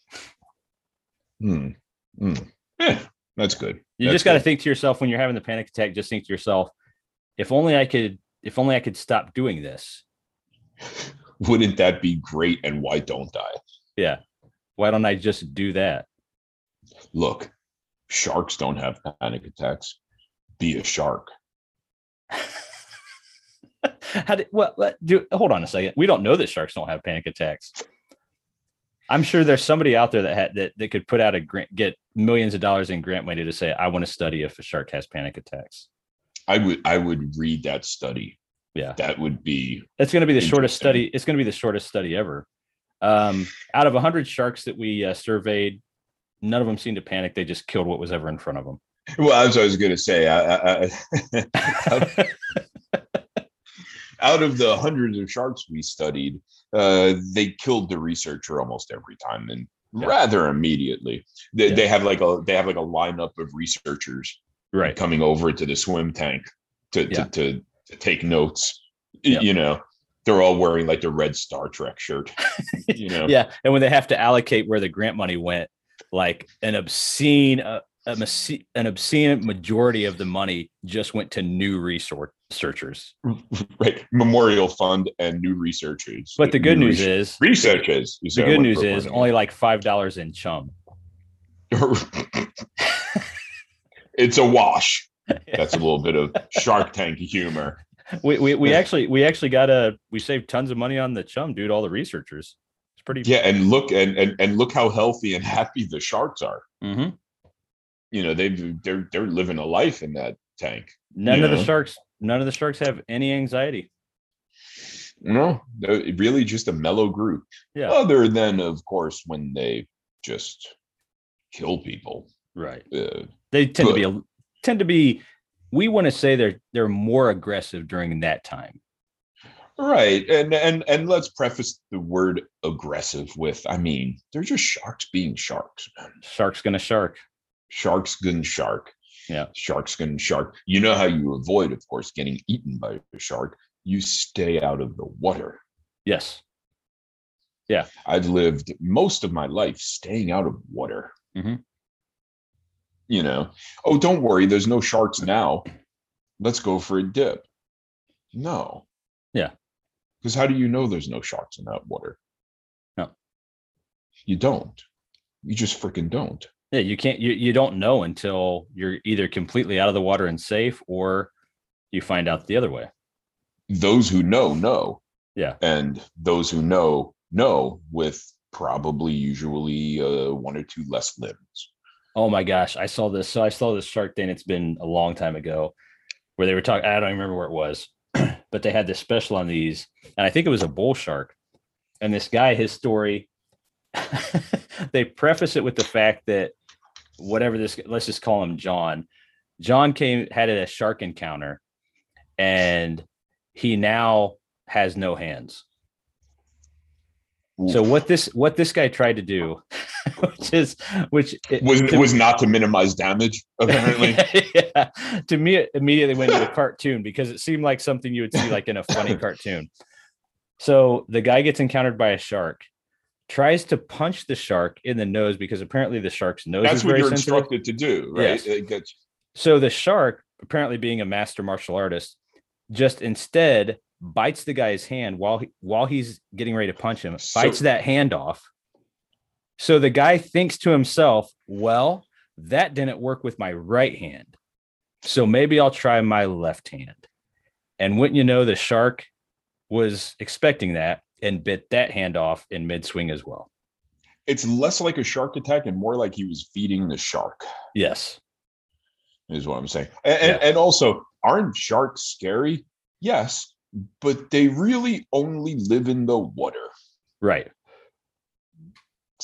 Speaker 1: Hmm. hmm. Yeah, that's good.
Speaker 2: You
Speaker 1: that's
Speaker 2: just got to think to yourself when you're having the panic attack. Just think to yourself, if only I could, if only I could stop doing this.
Speaker 1: Wouldn't that be great? And why don't I?
Speaker 2: Yeah. Why don't I just do that?
Speaker 1: Look, sharks don't have panic attacks. Be a shark.
Speaker 2: How did what do hold on a second. We don't know that sharks don't have panic attacks. I'm sure there's somebody out there that had that, that could put out a grant, get millions of dollars in grant money to say, I want to study if a shark has panic attacks.
Speaker 1: I would I would read that study.
Speaker 2: Yeah.
Speaker 1: That would be
Speaker 2: it's going to be the shortest study. It's going to be the shortest study ever. Um, out of 100 sharks that we uh, surveyed, none of them seemed to panic. They just killed what was ever in front of them.
Speaker 1: Well, as I was going to say, I, I, I, out of the hundreds of sharks we studied, uh, they killed the researcher almost every time, and yeah. rather immediately. They, yeah. they have like a they have like a lineup of researchers
Speaker 2: right
Speaker 1: coming over to the swim tank to yeah. to, to, to take notes. You know, they're all wearing like the red Star Trek shirt. You know,
Speaker 2: yeah, and when they have to allocate where the grant money went, like an obscene. Uh, an obscene majority of the money just went to new researchers.
Speaker 1: Right. Memorial Fund and new researchers.
Speaker 2: But the good news is
Speaker 1: researchers.
Speaker 2: The good news is only like $5 in chum.
Speaker 1: it's a wash. That's a little bit of Shark Tank humor.
Speaker 2: We, we, we actually we actually got a we saved tons of money on the chum, dude. All the researchers. It's pretty
Speaker 1: yeah, and look and and, and look how healthy and happy the sharks are.
Speaker 2: Mm-hmm
Speaker 1: you know they they're they're living a life in that tank.
Speaker 2: None of know? the sharks, none of the sharks have any anxiety.
Speaker 1: No, really just a mellow group.
Speaker 2: Yeah.
Speaker 1: Other than, of course, when they just kill people.
Speaker 2: Right. Uh, they tend but, to be tend to be. We want to say they're they're more aggressive during that time.
Speaker 1: Right. And and and let's preface the word aggressive with I mean, they're just sharks being sharks, man.
Speaker 2: Shark's gonna shark
Speaker 1: sharks gun shark.
Speaker 2: Yeah.
Speaker 1: Sharks gun shark. You know how you avoid, of course, getting eaten by a shark? You stay out of the water.
Speaker 2: Yes. Yeah.
Speaker 1: I've lived most of my life staying out of water.
Speaker 2: Mm-hmm.
Speaker 1: You know, oh, don't worry, there's no sharks now. Let's go for a dip. No.
Speaker 2: Yeah.
Speaker 1: Because how do you know there's no sharks in that water?
Speaker 2: No.
Speaker 1: You don't. You just freaking don't.
Speaker 2: Yeah, you can't you, you don't know until you're either completely out of the water and safe or you find out the other way.
Speaker 1: Those who know know.
Speaker 2: Yeah.
Speaker 1: And those who know know with probably usually uh, one or two less limbs.
Speaker 2: Oh my gosh, I saw this. So I saw this Shark Thing. It's been a long time ago, where they were talking. I don't remember where it was, but they had this special on these, and I think it was a bull shark. And this guy, his story, they preface it with the fact that whatever this let's just call him John. John came had a shark encounter and he now has no hands. So what this what this guy tried to do, which is which
Speaker 1: it, was was not to minimize damage, apparently.
Speaker 2: yeah, to me, it immediately went to a cartoon because it seemed like something you would see like in a funny cartoon. So the guy gets encountered by a shark tries to punch the shark in the nose because apparently the shark's nose
Speaker 1: That's
Speaker 2: is very
Speaker 1: what
Speaker 2: you're
Speaker 1: sensitive. instructed to do, right?
Speaker 2: Yes. So the shark, apparently being a master martial artist, just instead bites the guy's hand while he, while he's getting ready to punch him, so... bites that hand off. So the guy thinks to himself, "Well, that didn't work with my right hand. So maybe I'll try my left hand." And wouldn't you know, the shark was expecting that and bit that hand off in mid swing as well.
Speaker 1: It's less like a shark attack and more like he was feeding the shark.
Speaker 2: Yes.
Speaker 1: Is what I'm saying. And, yeah. and also, aren't sharks scary? Yes, but they really only live in the water.
Speaker 2: Right.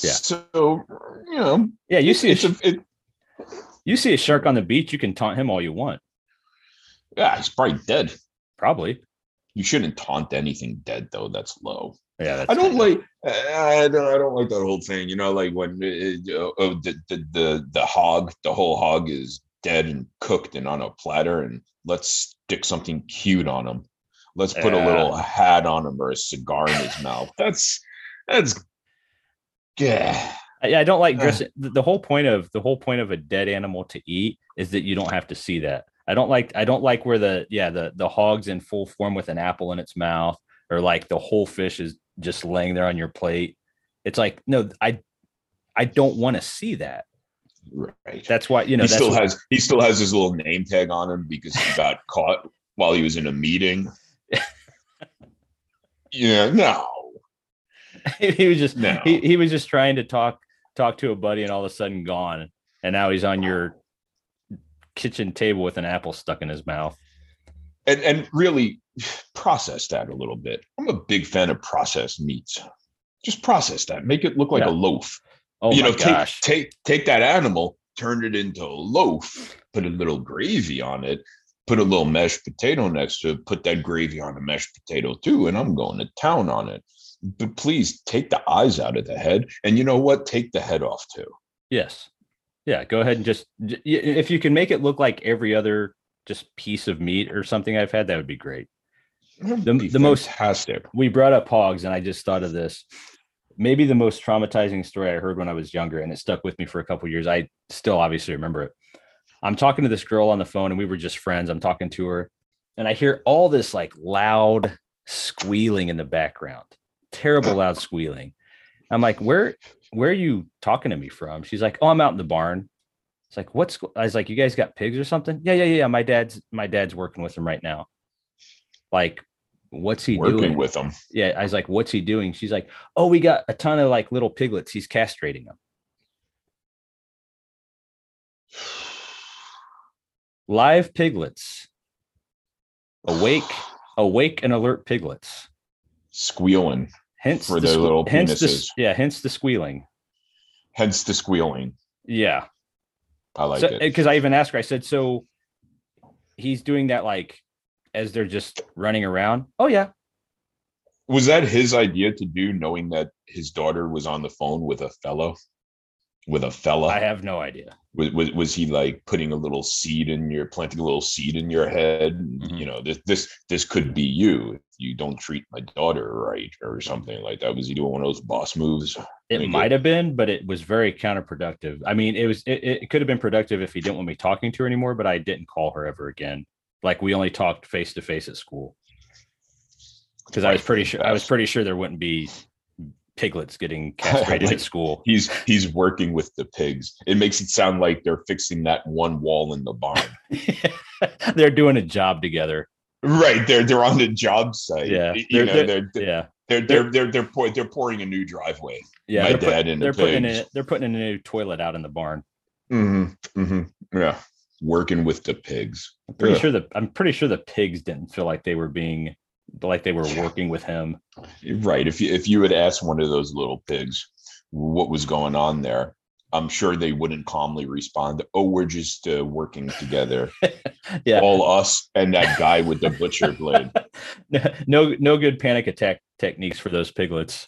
Speaker 1: Yeah. So, you know.
Speaker 2: Yeah, you see a, it, you see a shark on the beach, you can taunt him all you want.
Speaker 1: Yeah, he's probably dead.
Speaker 2: Probably.
Speaker 1: You shouldn't taunt anything dead though. That's low.
Speaker 2: Yeah, that's
Speaker 1: I don't like. I don't. I don't like that whole thing. You know, like when uh, oh, the, the the the hog, the whole hog is dead and cooked and on a platter, and let's stick something cute on him. Let's put yeah. a little hat on him or a cigar in his mouth. That's that's yeah.
Speaker 2: I, I don't like dressing. the whole point of the whole point of a dead animal to eat is that you don't have to see that. I don't like I don't like where the yeah the the hog's in full form with an apple in its mouth or like the whole fish is just laying there on your plate. It's like no, I I don't want to see that.
Speaker 1: Right.
Speaker 2: That's why you know
Speaker 1: he still has he still has his little name tag on him because he got caught while he was in a meeting. yeah, no.
Speaker 2: he was just no. he, he was just trying to talk talk to a buddy and all of a sudden gone and now he's on your kitchen table with an apple stuck in his mouth.
Speaker 1: And and really process that a little bit. I'm a big fan of processed meats. Just process that. Make it look like yeah. a loaf.
Speaker 2: Oh you my know, gosh.
Speaker 1: Take, take take that animal, turn it into a loaf, put a little gravy on it, put a little mashed potato next to it, put that gravy on the mashed potato too, and I'm going to town on it. But please take the eyes out of the head. And you know what? Take the head off too.
Speaker 2: Yes. Yeah. Go ahead and just, if you can make it look like every other just piece of meat or something I've had, that would be great. The, the most
Speaker 1: fantastic.
Speaker 2: We brought up hogs, and I just thought of this. Maybe the most traumatizing story I heard when I was younger, and it stuck with me for a couple years. I still obviously remember it. I'm talking to this girl on the phone, and we were just friends. I'm talking to her, and I hear all this like loud squealing in the background, terrible loud squealing. I'm like, where where are you talking to me from? She's like, oh, I'm out in the barn. It's like, what's I was like, you guys got pigs or something? Yeah, yeah, yeah. My dad's my dad's working with them right now. Like, what's he
Speaker 1: working
Speaker 2: doing
Speaker 1: with them?
Speaker 2: Yeah, I was like, what's he doing? She's like, oh, we got a ton of like little piglets. He's castrating them. Live piglets. Awake, awake and alert piglets.
Speaker 1: Squealing.
Speaker 2: Hence
Speaker 1: for the their little
Speaker 2: hence
Speaker 1: penises.
Speaker 2: The, yeah, hence the squealing.
Speaker 1: Hence the squealing.
Speaker 2: Yeah.
Speaker 1: I like
Speaker 2: so,
Speaker 1: it.
Speaker 2: Because I even asked her, I said, so he's doing that like as they're just running around. Oh yeah.
Speaker 1: Was that his idea to do, knowing that his daughter was on the phone with a fellow? With a fella?
Speaker 2: I have no idea.
Speaker 1: Was, was, was he like putting a little seed in your planting a little seed in your head? Mm-hmm. You know, this this this could be you if you don't treat my daughter right or something like that. Was he doing one of those boss moves?
Speaker 2: It might have been, but it was very counterproductive. I mean, it was it, it could have been productive if he didn't want me talking to her anymore, but I didn't call her ever again. Like we only talked face to face at school. Because I was pretty sure I was pretty sure there wouldn't be piglets getting castrated like, at school.
Speaker 1: He's he's working with the pigs. It makes it sound like they're fixing that one wall in the barn.
Speaker 2: they're doing a job together.
Speaker 1: Right. They're they're on the job site.
Speaker 2: Yeah.
Speaker 1: You
Speaker 2: they're,
Speaker 1: know, they're, they're,
Speaker 2: yeah.
Speaker 1: They're they're they're they're, pour, they're pouring a new driveway.
Speaker 2: Yeah.
Speaker 1: My
Speaker 2: they're
Speaker 1: dad
Speaker 2: put,
Speaker 1: and
Speaker 2: they're
Speaker 1: the
Speaker 2: putting in they're putting in a new toilet out in the barn.
Speaker 1: Mm-hmm. Mm-hmm. Yeah. Working with the pigs.
Speaker 2: I'm pretty sure that I'm pretty sure the pigs didn't feel like they were being like they were working with him.
Speaker 1: Right. If you if you had asked one of those little pigs what was going on there, I'm sure they wouldn't calmly respond. Oh, we're just uh, working together.
Speaker 2: yeah,
Speaker 1: all us and that guy with the butcher blade.
Speaker 2: no, no good panic attack techniques for those piglets.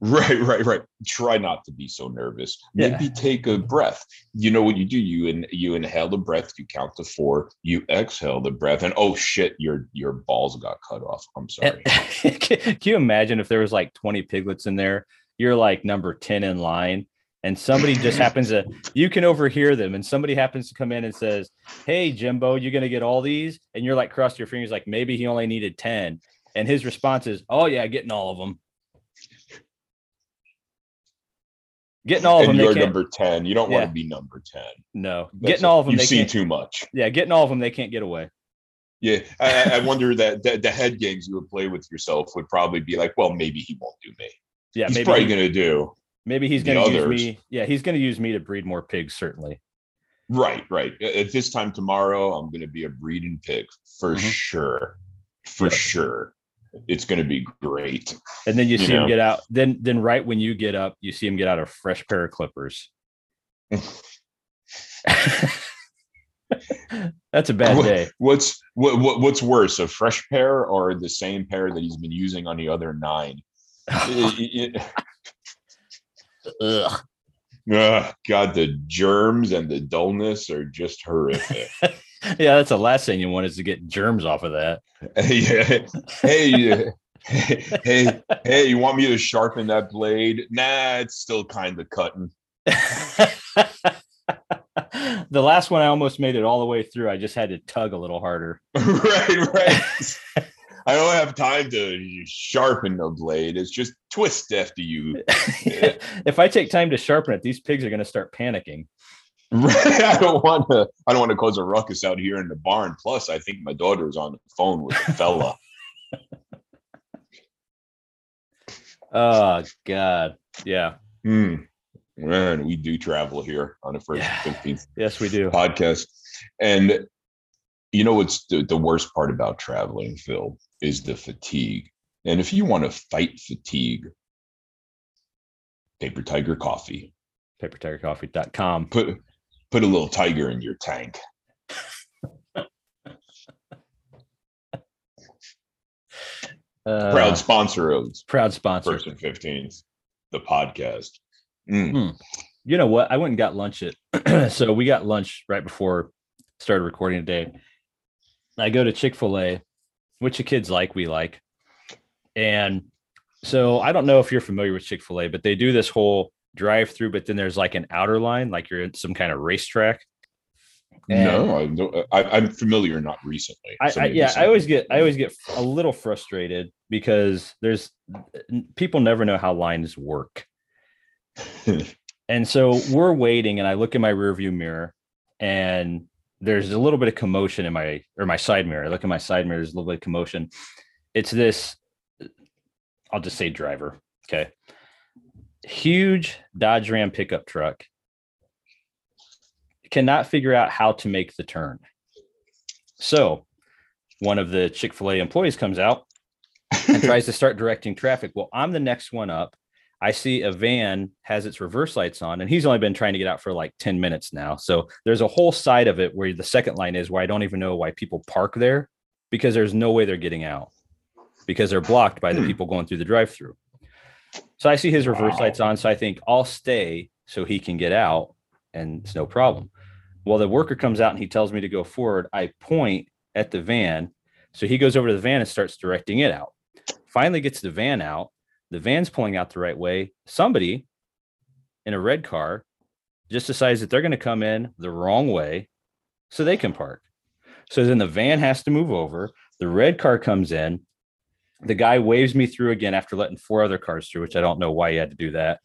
Speaker 1: Right, right, right. Try not to be so nervous. Maybe yeah. take a breath. You know what you do? You in, you inhale the breath. You count to four. You exhale the breath, and oh shit, your your balls got cut off. I'm eh, sorry.
Speaker 2: Can you imagine if there was like 20 piglets in there? You're like number 10 in line, and somebody just happens to you can overhear them, and somebody happens to come in and says, "Hey, Jimbo, you're gonna get all these," and you're like cross your fingers, like maybe he only needed 10, and his response is, "Oh yeah, getting all of them." Getting all of
Speaker 1: and
Speaker 2: them.
Speaker 1: You're number 10. You don't
Speaker 2: Yeah.
Speaker 1: want to be number 10.
Speaker 2: No,
Speaker 1: That's
Speaker 2: getting all of them.
Speaker 1: You've
Speaker 2: They
Speaker 1: seen too much.
Speaker 2: Yeah, getting all of them. They can't get away.
Speaker 1: Yeah. I, I- wonder that the, the head games you would play with yourself would probably be like, well, maybe he won't do me.
Speaker 2: Yeah,
Speaker 1: He's
Speaker 2: maybe
Speaker 1: probably
Speaker 2: he-
Speaker 1: going to do.
Speaker 2: maybe he's going to use
Speaker 1: others.
Speaker 2: me. Yeah, he's going to use me to breed more pigs. Certainly.
Speaker 1: Right, right. At this time tomorrow, I'm going to be a breeding pig for
Speaker 2: Mhm.
Speaker 1: sure. For
Speaker 2: Yep.
Speaker 1: sure. It's going to be great.
Speaker 2: And then you,
Speaker 1: You
Speaker 2: see him get out. Then, then right when you get up, you see him get out a fresh pair of clippers. That's a bad day.
Speaker 1: What's what, what what's worse, a fresh pair or the same pair that he's been using on the other nine? It- it-
Speaker 2: Ugh.
Speaker 1: Ugh, God, the germs and the dullness are just horrific.
Speaker 2: Yeah, that's the last thing you want is to get germs off of that.
Speaker 1: hey, hey, hey, hey, hey, you want me to sharpen that blade? Nah, it's still kind of cutting.
Speaker 2: the last one, I almost made it all the way through. I just had to tug a little harder.
Speaker 1: right, right. I don't have time to sharpen the blade. It's just twist after you.
Speaker 2: if I take time to sharpen it, these pigs are going to start panicking.
Speaker 1: Right. I don't want to. I don't want to cause a ruckus out here in the barn. Plus, I think my daughter is on the phone with a fella.
Speaker 2: Oh God, yeah,
Speaker 1: Hmm. Man, we do travel here on the first
Speaker 2: Yeah.
Speaker 1: fifteenth
Speaker 2: yes, we do.
Speaker 1: podcast, and you know what's the, the worst part about traveling, Phil, is the fatigue. And if you want to fight fatigue, Paper Tiger Coffee.
Speaker 2: PaperTigerCoffee.com.
Speaker 1: Put put a little tiger in your tank. Uh, proud sponsor of
Speaker 2: proud sponsor.
Speaker 1: Person and the podcast.
Speaker 2: Mm. Hmm. You know what? I went and got lunch at so we got lunch right before started recording today. I go to chick-fil-a which the kids like we like. And so i don't know if you're familiar with chick-fil-a but they do this whole drive through, but then there's like an outer line, like you're in some kind of racetrack.
Speaker 1: And no, I don't, uh, I, am familiar, not recently.
Speaker 2: I, I, yeah, I always get I always get a little frustrated because there's people never know how lines work. and so we're waiting, and I look in my rearview mirror, and there's a little bit of commotion in my or my side mirror. I look in my side mirror, there's a little bit of commotion. It's this, I'll just say driver. Okay. Huge Dodge Ram pickup truck cannot figure out how to make the turn. So one of the Chick fil A employees comes out and tries to start directing traffic. Well, I'm the next one up. I see a van has its reverse lights on, and he's only been trying to get out for like 10 minutes now. So there's a whole side of it where the second line is where I don't even know why people park there because there's no way they're getting out because they're blocked by the hmm. people going through the drive through. So I see his reverse wow. lights on. So I think I'll stay so he can get out and it's no problem. Well, the worker comes out and he tells me to go forward. I point at the van. So he goes over to the van and starts directing it out. Finally gets the van out. The van's pulling out the right way. Somebody in a red car just decides that they're going to come in the wrong way so they can park. So then the van has to move over. The red car comes in. The guy waves me through again after letting four other cars through, which I don't know why he had to do that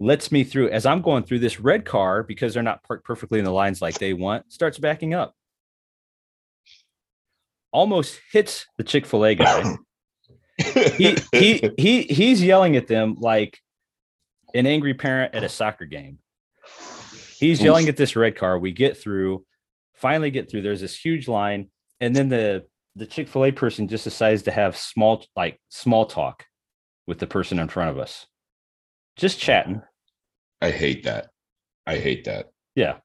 Speaker 2: lets me through as I'm going through this red car because they're not parked perfectly in the lines like they want, starts backing up. Almost hits the Chick-fil-A guy. he he he he's yelling at them like an angry parent at a soccer game. He's yelling at this red car. We get through, finally get through. There's this huge line, and then the the Chick-fil-A person just decides to have small like small talk with the person in front of us. Just chatting.
Speaker 1: I hate that. I hate that.
Speaker 2: Yeah.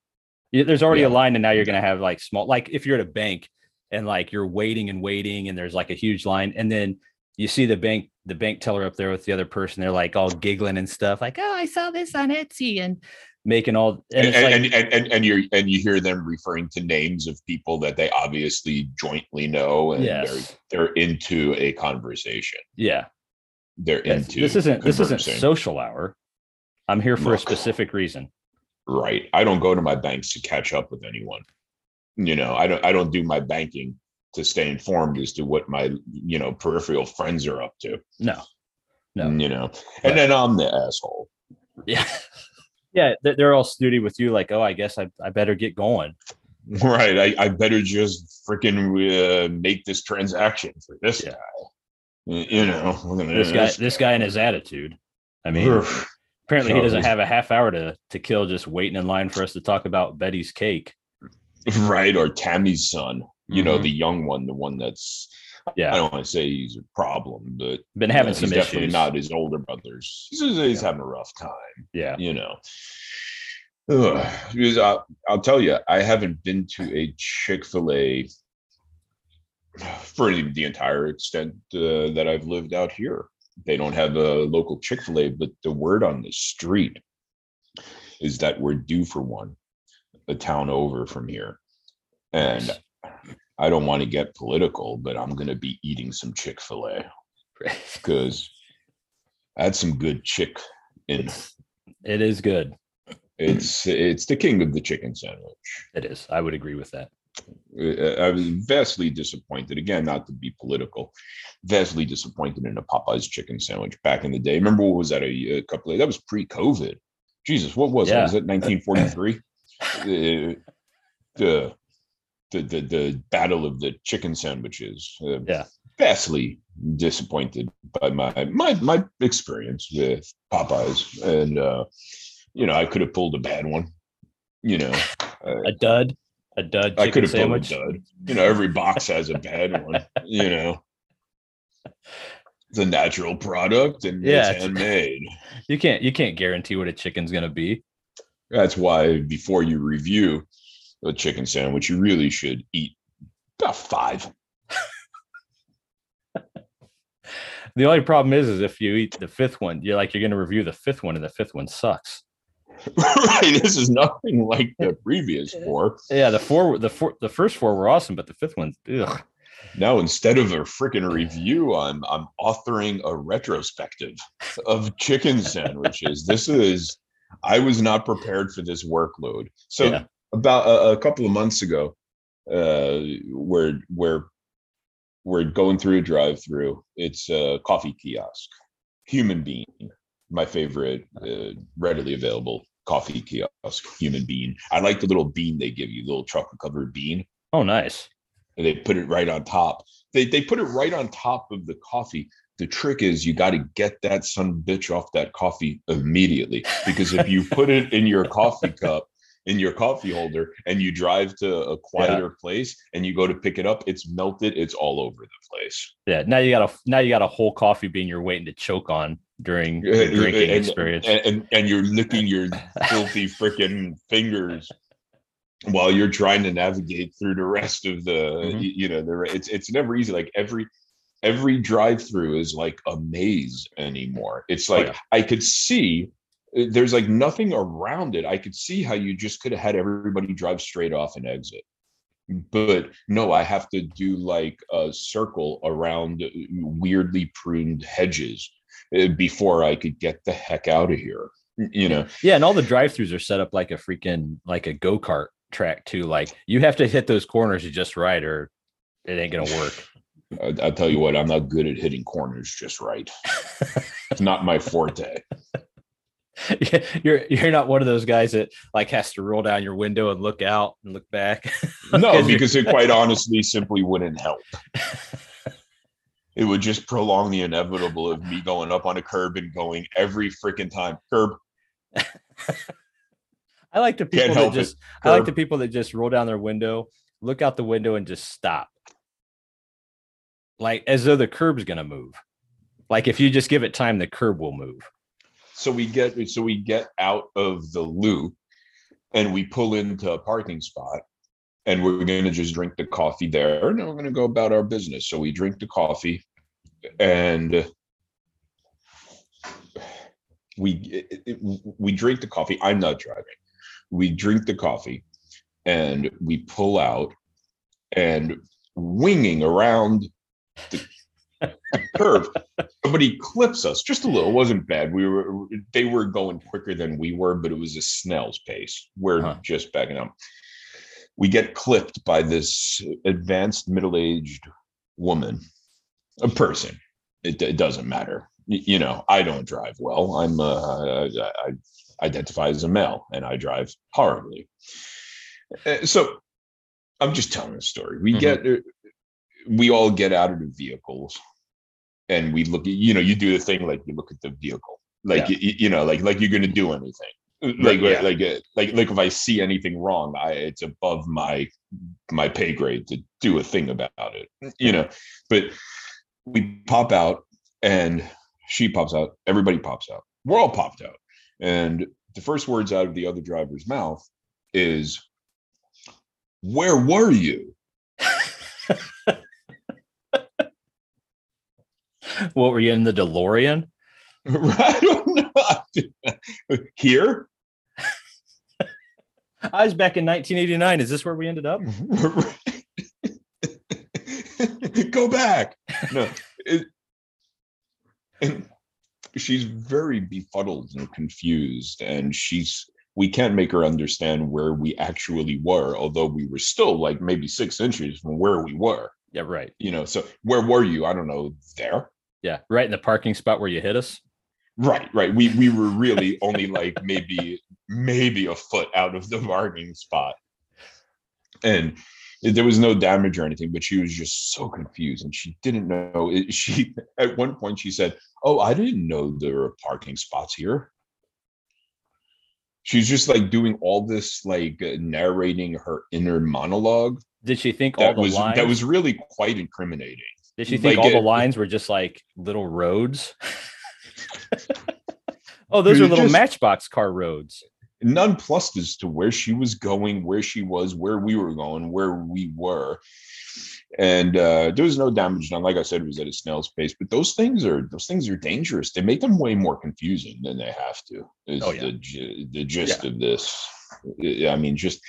Speaker 2: There's already yeah. a line, and now you're going to have like small, like if you're at a bank and like you're waiting and waiting, and there's like a huge line, and then you see the bank, the bank teller up there with the other person. They're like all giggling and stuff, like, "Oh, I saw this on Etsy," and making all
Speaker 1: and and, like, and, and, and, and you're and you hear them referring to names of people that they obviously jointly know and yes. they're they're into a conversation.
Speaker 2: Yeah.
Speaker 1: They're yes. into
Speaker 2: this isn't this isn't social hour. I'm here for Look, a specific reason.
Speaker 1: Right. I don't go to my banks to catch up with anyone. You know, I don't I don't do my banking to stay informed as to what my, you know, peripheral friends are up to.
Speaker 2: No. No.
Speaker 1: You know. And then I'm the asshole.
Speaker 2: Yeah. yeah, they're all snooty with you like, "Oh, I guess I I better get going."
Speaker 1: Right. I, I better just freaking uh, make this transaction for this yeah. guy. You know,
Speaker 2: this guy, this guy and his attitude. I mean, Apparently, he doesn't have a half hour to to kill just waiting in line for us to talk about Betty's cake.
Speaker 1: Right, or Tammy's son. You mm-hmm. know, the young one, the one that's yeah. I don't want to say he's a problem, but
Speaker 2: been having some
Speaker 1: he's
Speaker 2: issues.
Speaker 1: Definitely not his older brothers. He's, he's yeah. having a rough time.
Speaker 2: Yeah,
Speaker 1: you know. Ugh. Because I'll, I'll tell you, I haven't been to a Chick Fil A for the entire extent uh, that I've lived out here they don't have a local chick-fil-a but the word on the street is that we're due for one a town over from here and i don't want to get political but i'm going to be eating some chick-fil-a because i had some good chick in
Speaker 2: it is good
Speaker 1: it's it's the king of the chicken sandwich
Speaker 2: it is i would agree with that
Speaker 1: uh, I was vastly disappointed. Again, not to be political, vastly disappointed in a Popeyes chicken sandwich back in the day. Remember what was that a, a couple of that was pre-COVID. Jesus, what was yeah. it? Was it 1943? the, the the the the battle of the chicken sandwiches.
Speaker 2: Uh, yeah,
Speaker 1: vastly disappointed by my my my experience with Popeyes, and uh, you know I could have pulled a bad one. You know,
Speaker 2: uh, a dud a dud I could have sandwich.
Speaker 1: a dud. You know, every box has a bad one. You know, it's a natural product and yeah, it's handmade.
Speaker 2: You can't you can't guarantee what a chicken's gonna be.
Speaker 1: That's why before you review a chicken sandwich, you really should eat about five.
Speaker 2: The only problem is, is if you eat the fifth one, you're like you're going to review the fifth one, and the fifth one sucks.
Speaker 1: right. This is nothing like the previous four.
Speaker 2: Yeah, the four, the four, the first four were awesome, but the fifth one, ugh.
Speaker 1: Now instead of a freaking review, I'm I'm authoring a retrospective of chicken sandwiches. this is I was not prepared for this workload. So yeah. About a, a, couple of months ago, uh, we're we're we're going through a drive-through. It's a coffee kiosk, Human Bean, my favorite, uh, readily available coffee kiosk, Human Bean. I like the little bean they give you, the little chocolate-covered bean.
Speaker 2: Oh, nice.
Speaker 1: And they put it right on top. They they put it right on top of the coffee. The trick is you got to get that son bitch off that coffee immediately because if you put it in your coffee cup in your coffee holder and you drive to a quieter yeah. place and you go to pick it up, it's melted. It's all over the place.
Speaker 2: Yeah. Now you got a now you got a whole coffee bean you're waiting to choke on during the drinking
Speaker 1: and,
Speaker 2: experience,
Speaker 1: and, and, and you're licking your filthy freaking fingers while you're trying to navigate through the rest of the mm-hmm. you know the it's it's never easy. Like every every drive-through is like a maze anymore. It's oh, like oh, yeah. I could see there's like nothing around it. I could see how you just could have had everybody drive straight off and exit. But no, I have to do like a circle around uh, weirdly pruned hedges uh, before I could get the heck out of here. You know?
Speaker 2: Yeah, and all the drive-throughs are set up like a freaking like a go-kart track too. Like you have to hit those corners just right, or it ain't gonna work.
Speaker 1: I, will tell you what, I'm not good at hitting corners just right. it's not my forte.
Speaker 2: you're you're not one of those guys that like has to roll down your window and look out and look back.
Speaker 1: no, because it quite honestly simply wouldn't help. it would just prolong the inevitable of me going up on a curb and going every freaking time curb.
Speaker 2: I like the people that just I like the people that just roll down their window, look out the window, and just stop like as though the curb's going to move. Like if you just give it time, the curb will move.
Speaker 1: So we get so we get out of the loop and we pull into a parking spot and we're going to just drink the coffee there and we're going to go about our business. So we drink the coffee and we we drink the coffee. I'm not driving. We drink the coffee and we pull out and winging around the curve. Somebody clips us just a little. It wasn't bad. We were they were going quicker than we were, but it was a snail's pace. We're huh. just backing up. We get clipped by this advanced middle-aged woman, a person. It, it doesn't matter. You know, I don't drive well. I'm uh, I, I identify as a male, and I drive horribly. Uh, so I'm just telling a story. We mm-hmm. get uh, we all get out of the vehicles and we look at you know you do the thing like you look at the vehicle. Like yeah. you, you, know like like you're gonna do anything. Like yeah. like uh, like like if i see anything wrong i it's above my my pay grade to do a thing about it you know. But we pop out and she pops out everybody pops out. We're all popped out. And the first words out of the other driver's mouth is where were you
Speaker 2: what were you in the DeLorean?
Speaker 1: I don't know. Here?
Speaker 2: I was back in 1989. Is this where we ended up?
Speaker 1: Go back. No. It, and she's very befuddled and confused, and she's we can't make her understand where we actually were, although we were still like maybe six inches from where we were.
Speaker 2: Yeah, right.
Speaker 1: You know, so where were you? I don't know. There.
Speaker 2: Yeah, right in the parking spot where you hit us.
Speaker 1: Right, right. We we were really only like maybe maybe a foot out of the parking spot, and there was no damage or anything. But she was just so confused, and she didn't know. She at one point she said, "Oh, I didn't know there were parking spots here." She's just like doing all this, like uh, narrating her inner monologue.
Speaker 2: Did she think that
Speaker 1: was
Speaker 2: lines?
Speaker 1: that was really quite incriminating?
Speaker 2: Did she think like all it, the lines were just like little roads? oh, those are little matchbox car roads.
Speaker 1: Nonplussed as to where she was going, where she was, where we were going, where we were. and uh, there was no damage done. Like I said, it was at a snail's pace. But those things are those things are dangerous. They make them way more confusing than they have to. Is oh, yeah. the the gist yeah. of this? I mean, just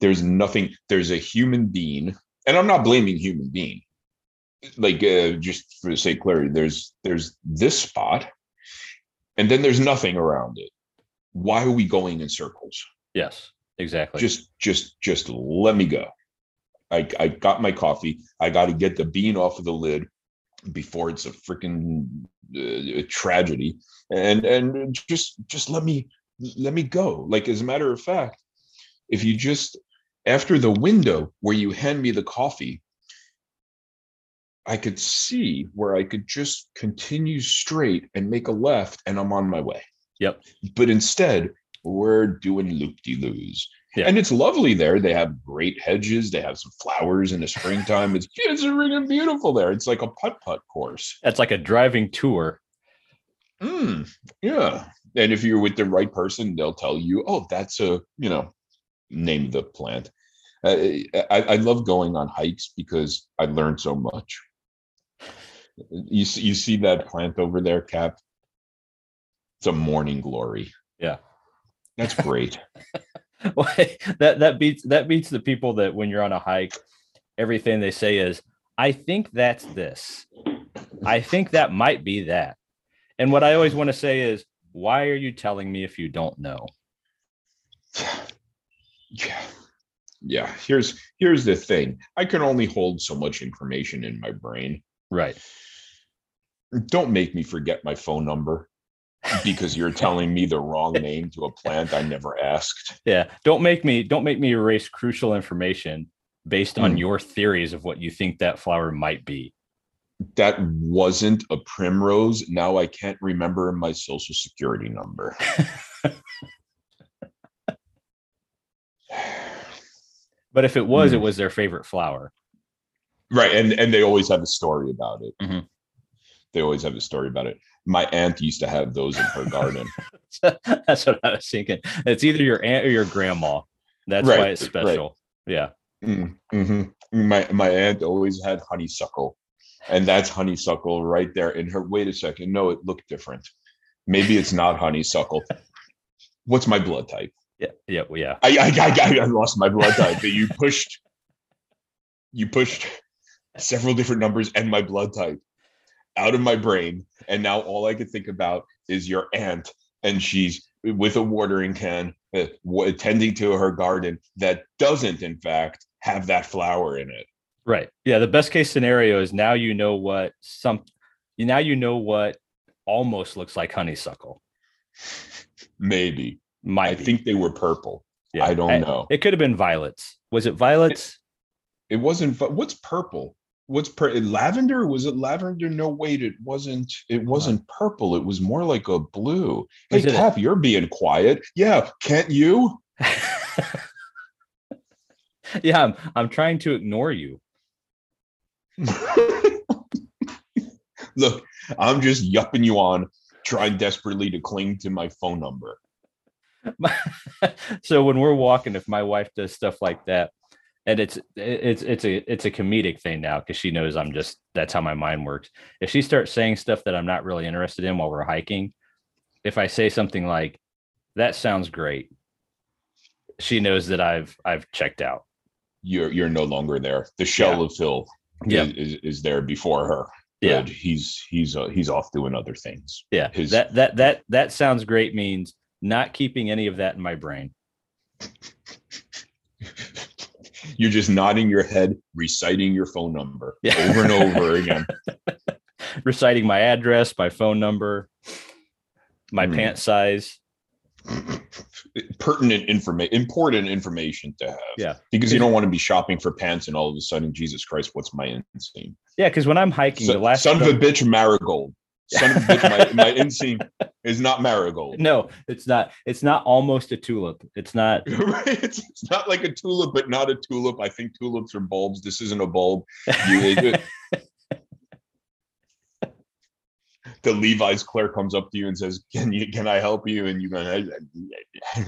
Speaker 1: there's nothing. There's a human being, and I'm not blaming human being. Like uh, just for the sake clarity, there's there's this spot, and then there's nothing around it. Why are we going in circles?
Speaker 2: Yes, exactly.
Speaker 1: Just just just let me go. I, I got my coffee. I got to get the bean off of the lid before it's a freaking uh, tragedy. And and just just let me let me go. Like as a matter of fact, if you just after the window where you hand me the coffee, I could see where I could just continue straight and make a left, and I'm on my way.
Speaker 2: Yep.
Speaker 1: But instead, we're doing loop de loos. Yeah. And it's lovely there. They have great hedges. They have some flowers in the springtime. It's it's really beautiful there. It's like a putt putt course.
Speaker 2: It's like a driving tour.
Speaker 1: Mm, yeah. And if you're with the right person, they'll tell you, oh, that's a, you know, name the plant. Uh, I, I love going on hikes because I learned so much. You see, you see that plant over there, Kap? It's a morning glory.
Speaker 2: Yeah.
Speaker 1: That's great.
Speaker 2: that that beats that beats the people that when you're on a hike, everything they say is, "I think that's this. I think that might be that." And what I always want to say is, "Why are you telling me if you don't know?"
Speaker 1: Yeah. Yeah, here's here's the thing. I can only hold so much information in my brain.
Speaker 2: Right.
Speaker 1: Don't make me forget my phone number because you're telling me the wrong name to a plant I never asked.
Speaker 2: Yeah. Don't make me don't make me erase crucial information based on mm. your theories of what you think that flower might be.
Speaker 1: That wasn't a primrose. Now I can't remember my social security number.
Speaker 2: but if it was, mm. it was their favorite flower.
Speaker 1: Right. And and they always have a story about it. Mm-hmm. They always have a story about it my aunt used to have those in her garden.
Speaker 2: That's what I was thinking. It's either your aunt or your grandma. That's right, why it's special. Right. Yeah.
Speaker 1: Mm-hmm. My my aunt always had honeysuckle, and that's honeysuckle right there in her. Wait a second. No, it looked different. Maybe it's not honeysuckle. What's my blood type?
Speaker 2: Yeah, yeah, well, yeah.
Speaker 1: I, I, I, I lost my blood type. But you pushed, you pushed several different numbers and my blood type out of my brain. And now all I could think about is your aunt, and she's with a watering can, uh, attending to her garden that doesn't, in fact, have that flower in it.
Speaker 2: Right. Yeah. The best case scenario is now you know what some, now you know what almost looks like honeysuckle.
Speaker 1: Maybe. Might I be. think they were purple. Yeah. I don't
Speaker 2: I,
Speaker 1: know.
Speaker 2: It could have been violets. Was it violets?
Speaker 1: It, it wasn't. What's purple? What's per- eh, lavender? Was it lavender? No wait it wasn't it wasn't purple. It was more like a blue. Hey Kap you're being quiet. Yeah can't you?
Speaker 2: Yeah I'm, I'm trying to ignore you.
Speaker 1: Look i'm just yupping you on trying desperately to cling to my phone number.
Speaker 2: So when we're walking if my wife does stuff like that and it's it's it's a it's a comedic thing now because she knows I'm just that's how my mind works. If she starts saying stuff that I'm not really interested in while we're hiking, if I say something like that sounds great, she knows that I've I've checked out.
Speaker 1: You're you're no longer there. The shell yeah. of Phil yeah. is, is there before her. Yeah, he's he's uh, he's off doing other things.
Speaker 2: Yeah, His, that that that that sounds great means not keeping any of that in my brain.
Speaker 1: You're just nodding your head, reciting your phone number yeah. over and over again.
Speaker 2: Reciting my address, my phone number, my mm. pant size.
Speaker 1: Pertinent information, important information to have.
Speaker 2: Yeah.
Speaker 1: Because you don't want to be shopping for pants and all of a sudden, Jesus Christ, what's my inseam?
Speaker 2: Yeah, because when I'm hiking, so, the last
Speaker 1: son of a bitch marigold. Son of bitch, my, my inseam is not marigold.
Speaker 2: No, it's not. It's not almost a tulip. It's not.
Speaker 1: it's, it's not like a tulip, but not a tulip. I think tulips are bulbs. This isn't a bulb. You, the Levi's clerk comes up to you and says, "Can you can I help you?" And you go,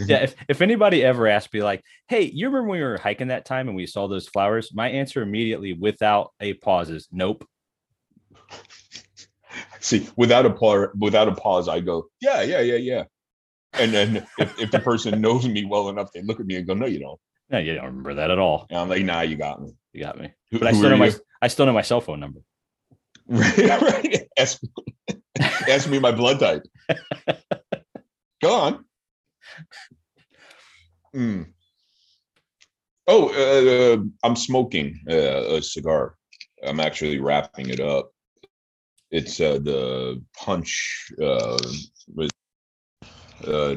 Speaker 2: "Yeah." If, if anybody ever asked me like, "Hey, you remember when we were hiking that time and we saw those flowers?" My answer immediately, without a pause, is nope.
Speaker 1: See, without a pause, without a pause, I go, "Yeah, yeah, yeah, yeah." And then if, if the person knows me well enough, they look at me and go, "No, you don't."
Speaker 2: No, you don't remember that at all.
Speaker 1: And I'm like, "Nah, you got me.
Speaker 2: You got me." But I still know my? I still know my cell phone number.
Speaker 1: right, right. Ask, ask me my blood type. Go on. Mm. Oh, uh, uh, I'm smoking uh, a cigar. I'm actually wrapping it up. It's uh, the punch uh, with uh,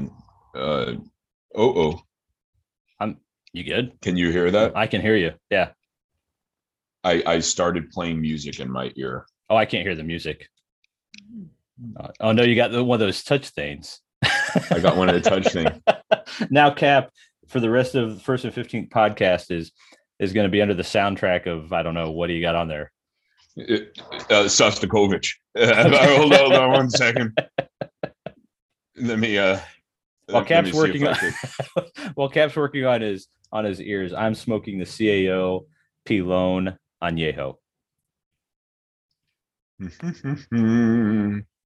Speaker 1: uh, oh oh.
Speaker 2: I'm. You good?
Speaker 1: Can you hear that?
Speaker 2: I can hear you. Yeah.
Speaker 1: I I started playing music in my ear.
Speaker 2: Oh, I can't hear the music. Uh, oh no, you got the, one of those touch things.
Speaker 1: I got one of the touch things.
Speaker 2: now, Kap, for the rest of the first and fifteenth podcast is is going to be under the soundtrack of I don't know what do you got on there.
Speaker 1: Uh, Shostakovich. hold, hold on one second. Let me. uh
Speaker 2: While Kap's working on, while Kap's working on his on his ears, I'm smoking the CAO Pilon Añejo.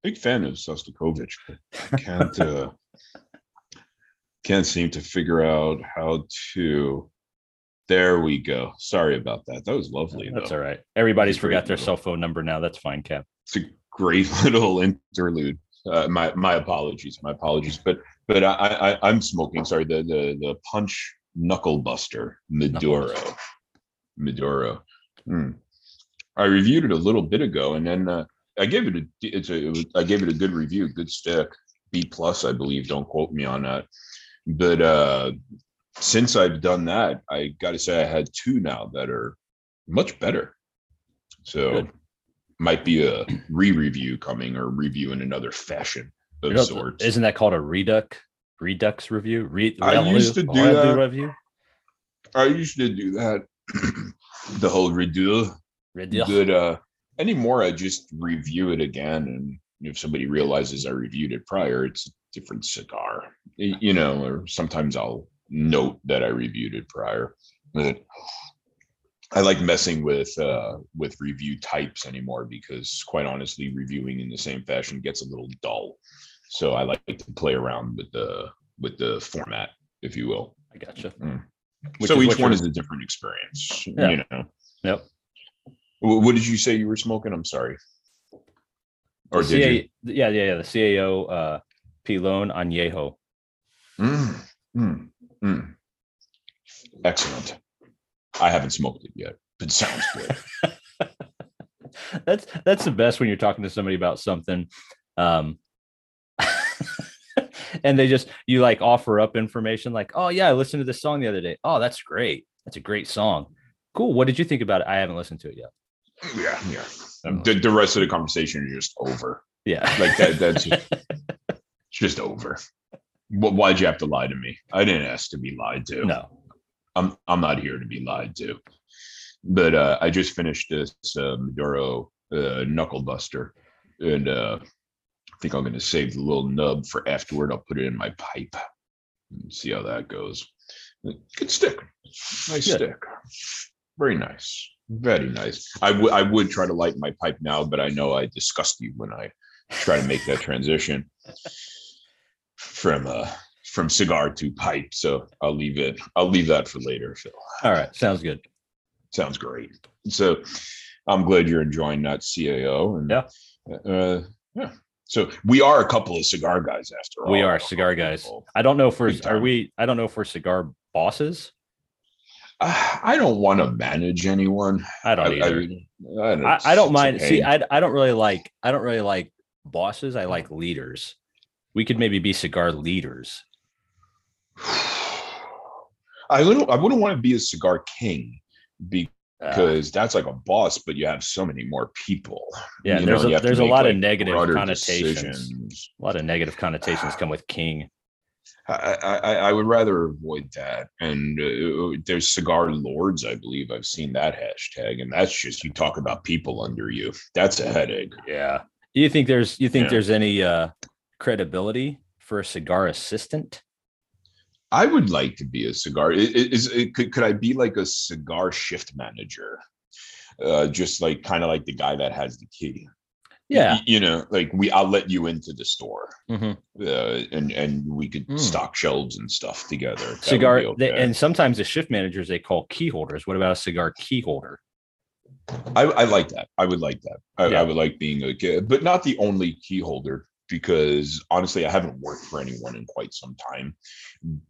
Speaker 1: Big fan of Shostakovich, can't uh, can't seem to figure out how to. There we go. Sorry about that. That was lovely.
Speaker 2: That's though. all right. Everybody's forgot their little, cell phone number now. That's fine, Kap.
Speaker 1: It's a great little interlude. Uh, my my apologies. My apologies. But but I, I I'm smoking. Sorry. The the the punch knuckle buster Maduro. Maduro. Hmm. I reviewed it a little bit ago, and then uh, I gave it a it's a it was, I gave it a good review, good stick, B plus, I believe. Don't quote me on that. But uh, since I've done that, I got to say I had two now that are much better. So good. might be a re-review coming or review in another fashion of you know, sorts.
Speaker 2: Isn't that called a redux redux review? Re-
Speaker 1: I used to do that. Review? I used to do that. the whole redo
Speaker 2: redo
Speaker 1: good uh anymore i just review it again and if somebody realizes i reviewed it prior it's a different cigar you know or sometimes i'll note that i reviewed it prior but i like messing with uh with review types anymore because quite honestly reviewing in the same fashion gets a little dull so i like to play around with the with the format if you will
Speaker 2: i gotcha mm.
Speaker 1: So each one is a different experience. Yeah. You know.
Speaker 2: Yep.
Speaker 1: What did you say you were smoking? I'm sorry.
Speaker 2: Or did CA, you? Yeah, yeah, yeah. The CAO uh, Pilon Añejo.
Speaker 1: Mm, mm, mm. Excellent. I haven't smoked it yet, but sounds good.
Speaker 2: that's that's the best when you're talking to somebody about something. Um, and they just you like offer up information like, oh yeah, I listened to this song the other day. Oh, that's great. That's a great song. Cool. What did you think about it? I haven't listened to it yet.
Speaker 1: Yeah, yeah. The, the rest of the conversation is just over.
Speaker 2: Yeah.
Speaker 1: Like that that's just, just over. Why'd you have to lie to me? I didn't ask to be lied to.
Speaker 2: No.
Speaker 1: I'm I'm not here to be lied to. But uh, I just finished this uh, Maduro uh, Knuckle Buster, and uh, I think I'm going to save the little nub for afterward. I'll put it in my pipe and see how that goes. Good stick. Nice Good. stick. Very nice. Very nice. I would I would try to light my pipe now, but I know I disgust you when I try to make that transition from uh from cigar to pipe. So I'll leave it. I'll leave that for later, Phil.
Speaker 2: All right. Sounds good.
Speaker 1: Sounds great. So I'm glad you're enjoying that CAO. And
Speaker 2: yeah.
Speaker 1: Uh, yeah. So we are a couple of cigar guys after all.
Speaker 2: We are cigar guys. I don't know if we're are we I don't know if we're cigar bosses.
Speaker 1: Uh, I don't want to manage anyone.
Speaker 2: I don't either. I, I, I, I don't mind. See, I I don't really like I don't really like bosses. I like leaders. We could maybe be cigar leaders.
Speaker 1: I little I wouldn't want to be a cigar king because because uh, that's like a boss, but you have so many more people.
Speaker 2: Yeah, you there's know, a, there's a lot like of negative connotations. Decisions. A lot of negative connotations come with king.
Speaker 1: I, I, I would rather avoid that. And uh, there's cigar lords, I believe. I've seen that hashtag, and that's just you talk about people under you. That's a headache.
Speaker 2: Yeah, You think there's you think yeah. there's any uh credibility for a cigar assistant?
Speaker 1: I would like to be a cigar. Is, is, could could I be like a cigar shift manager? Uh, just like kind of like the guy that has the key.
Speaker 2: Yeah,
Speaker 1: you, you know, like we, I'll let you into the store, mm-hmm. uh, and and we could mm. stock shelves and stuff together.
Speaker 2: That cigar, okay. they, and sometimes the shift managers they call key holders. What about a cigar key holder?
Speaker 1: I, I like that. I would like that. I, yeah. I would like being a, but not the only key holder because honestly, I haven't worked for anyone in quite some time.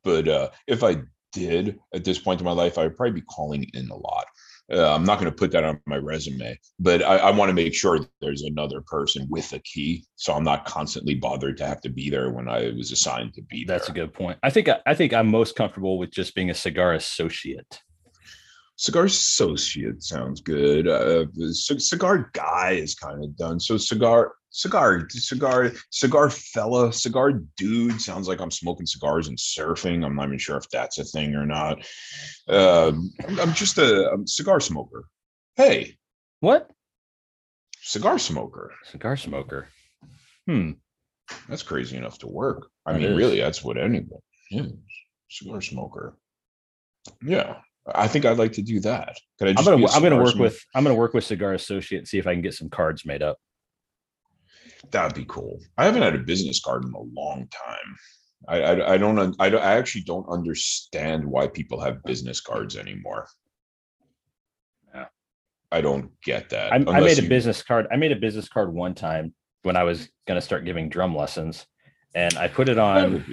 Speaker 1: But uh, if I did at this point in my life, I would probably be calling in a lot. Uh, I'm not going to put that on my resume, but I, I want to make sure there's another person with a key, so I'm not constantly bothered to have to be there when I was assigned to be
Speaker 2: That's there. a good point. I think I think I'm most comfortable with just being a cigar associate.
Speaker 1: Cigar associate sounds good. Uh, cigar guy is kind of done. So cigar cigar cigar cigar fella cigar dude sounds like i'm smoking cigars and surfing. I'm not even sure if that's a thing or not. Uh, i'm just a, a cigar smoker. Hey.
Speaker 2: What?
Speaker 1: Cigar smoker.
Speaker 2: Cigar smoker. Hmm.
Speaker 1: That's crazy enough to work. I that mean is. really that's what anyone is cigar smoker. Yeah I think I'd like to do that.
Speaker 2: Could I am gonna I'm gonna work with I'm gonna work with Cigar Associate and see if I can get some cards made up.
Speaker 1: That'd be cool. I haven't had a business card in a long time. I, I, I don't I, I actually don't understand why people have business cards anymore. Yeah, I don't get that.
Speaker 2: I, I made a business card. I made a business card one time when I was going to start giving drum lessons, and I put it on.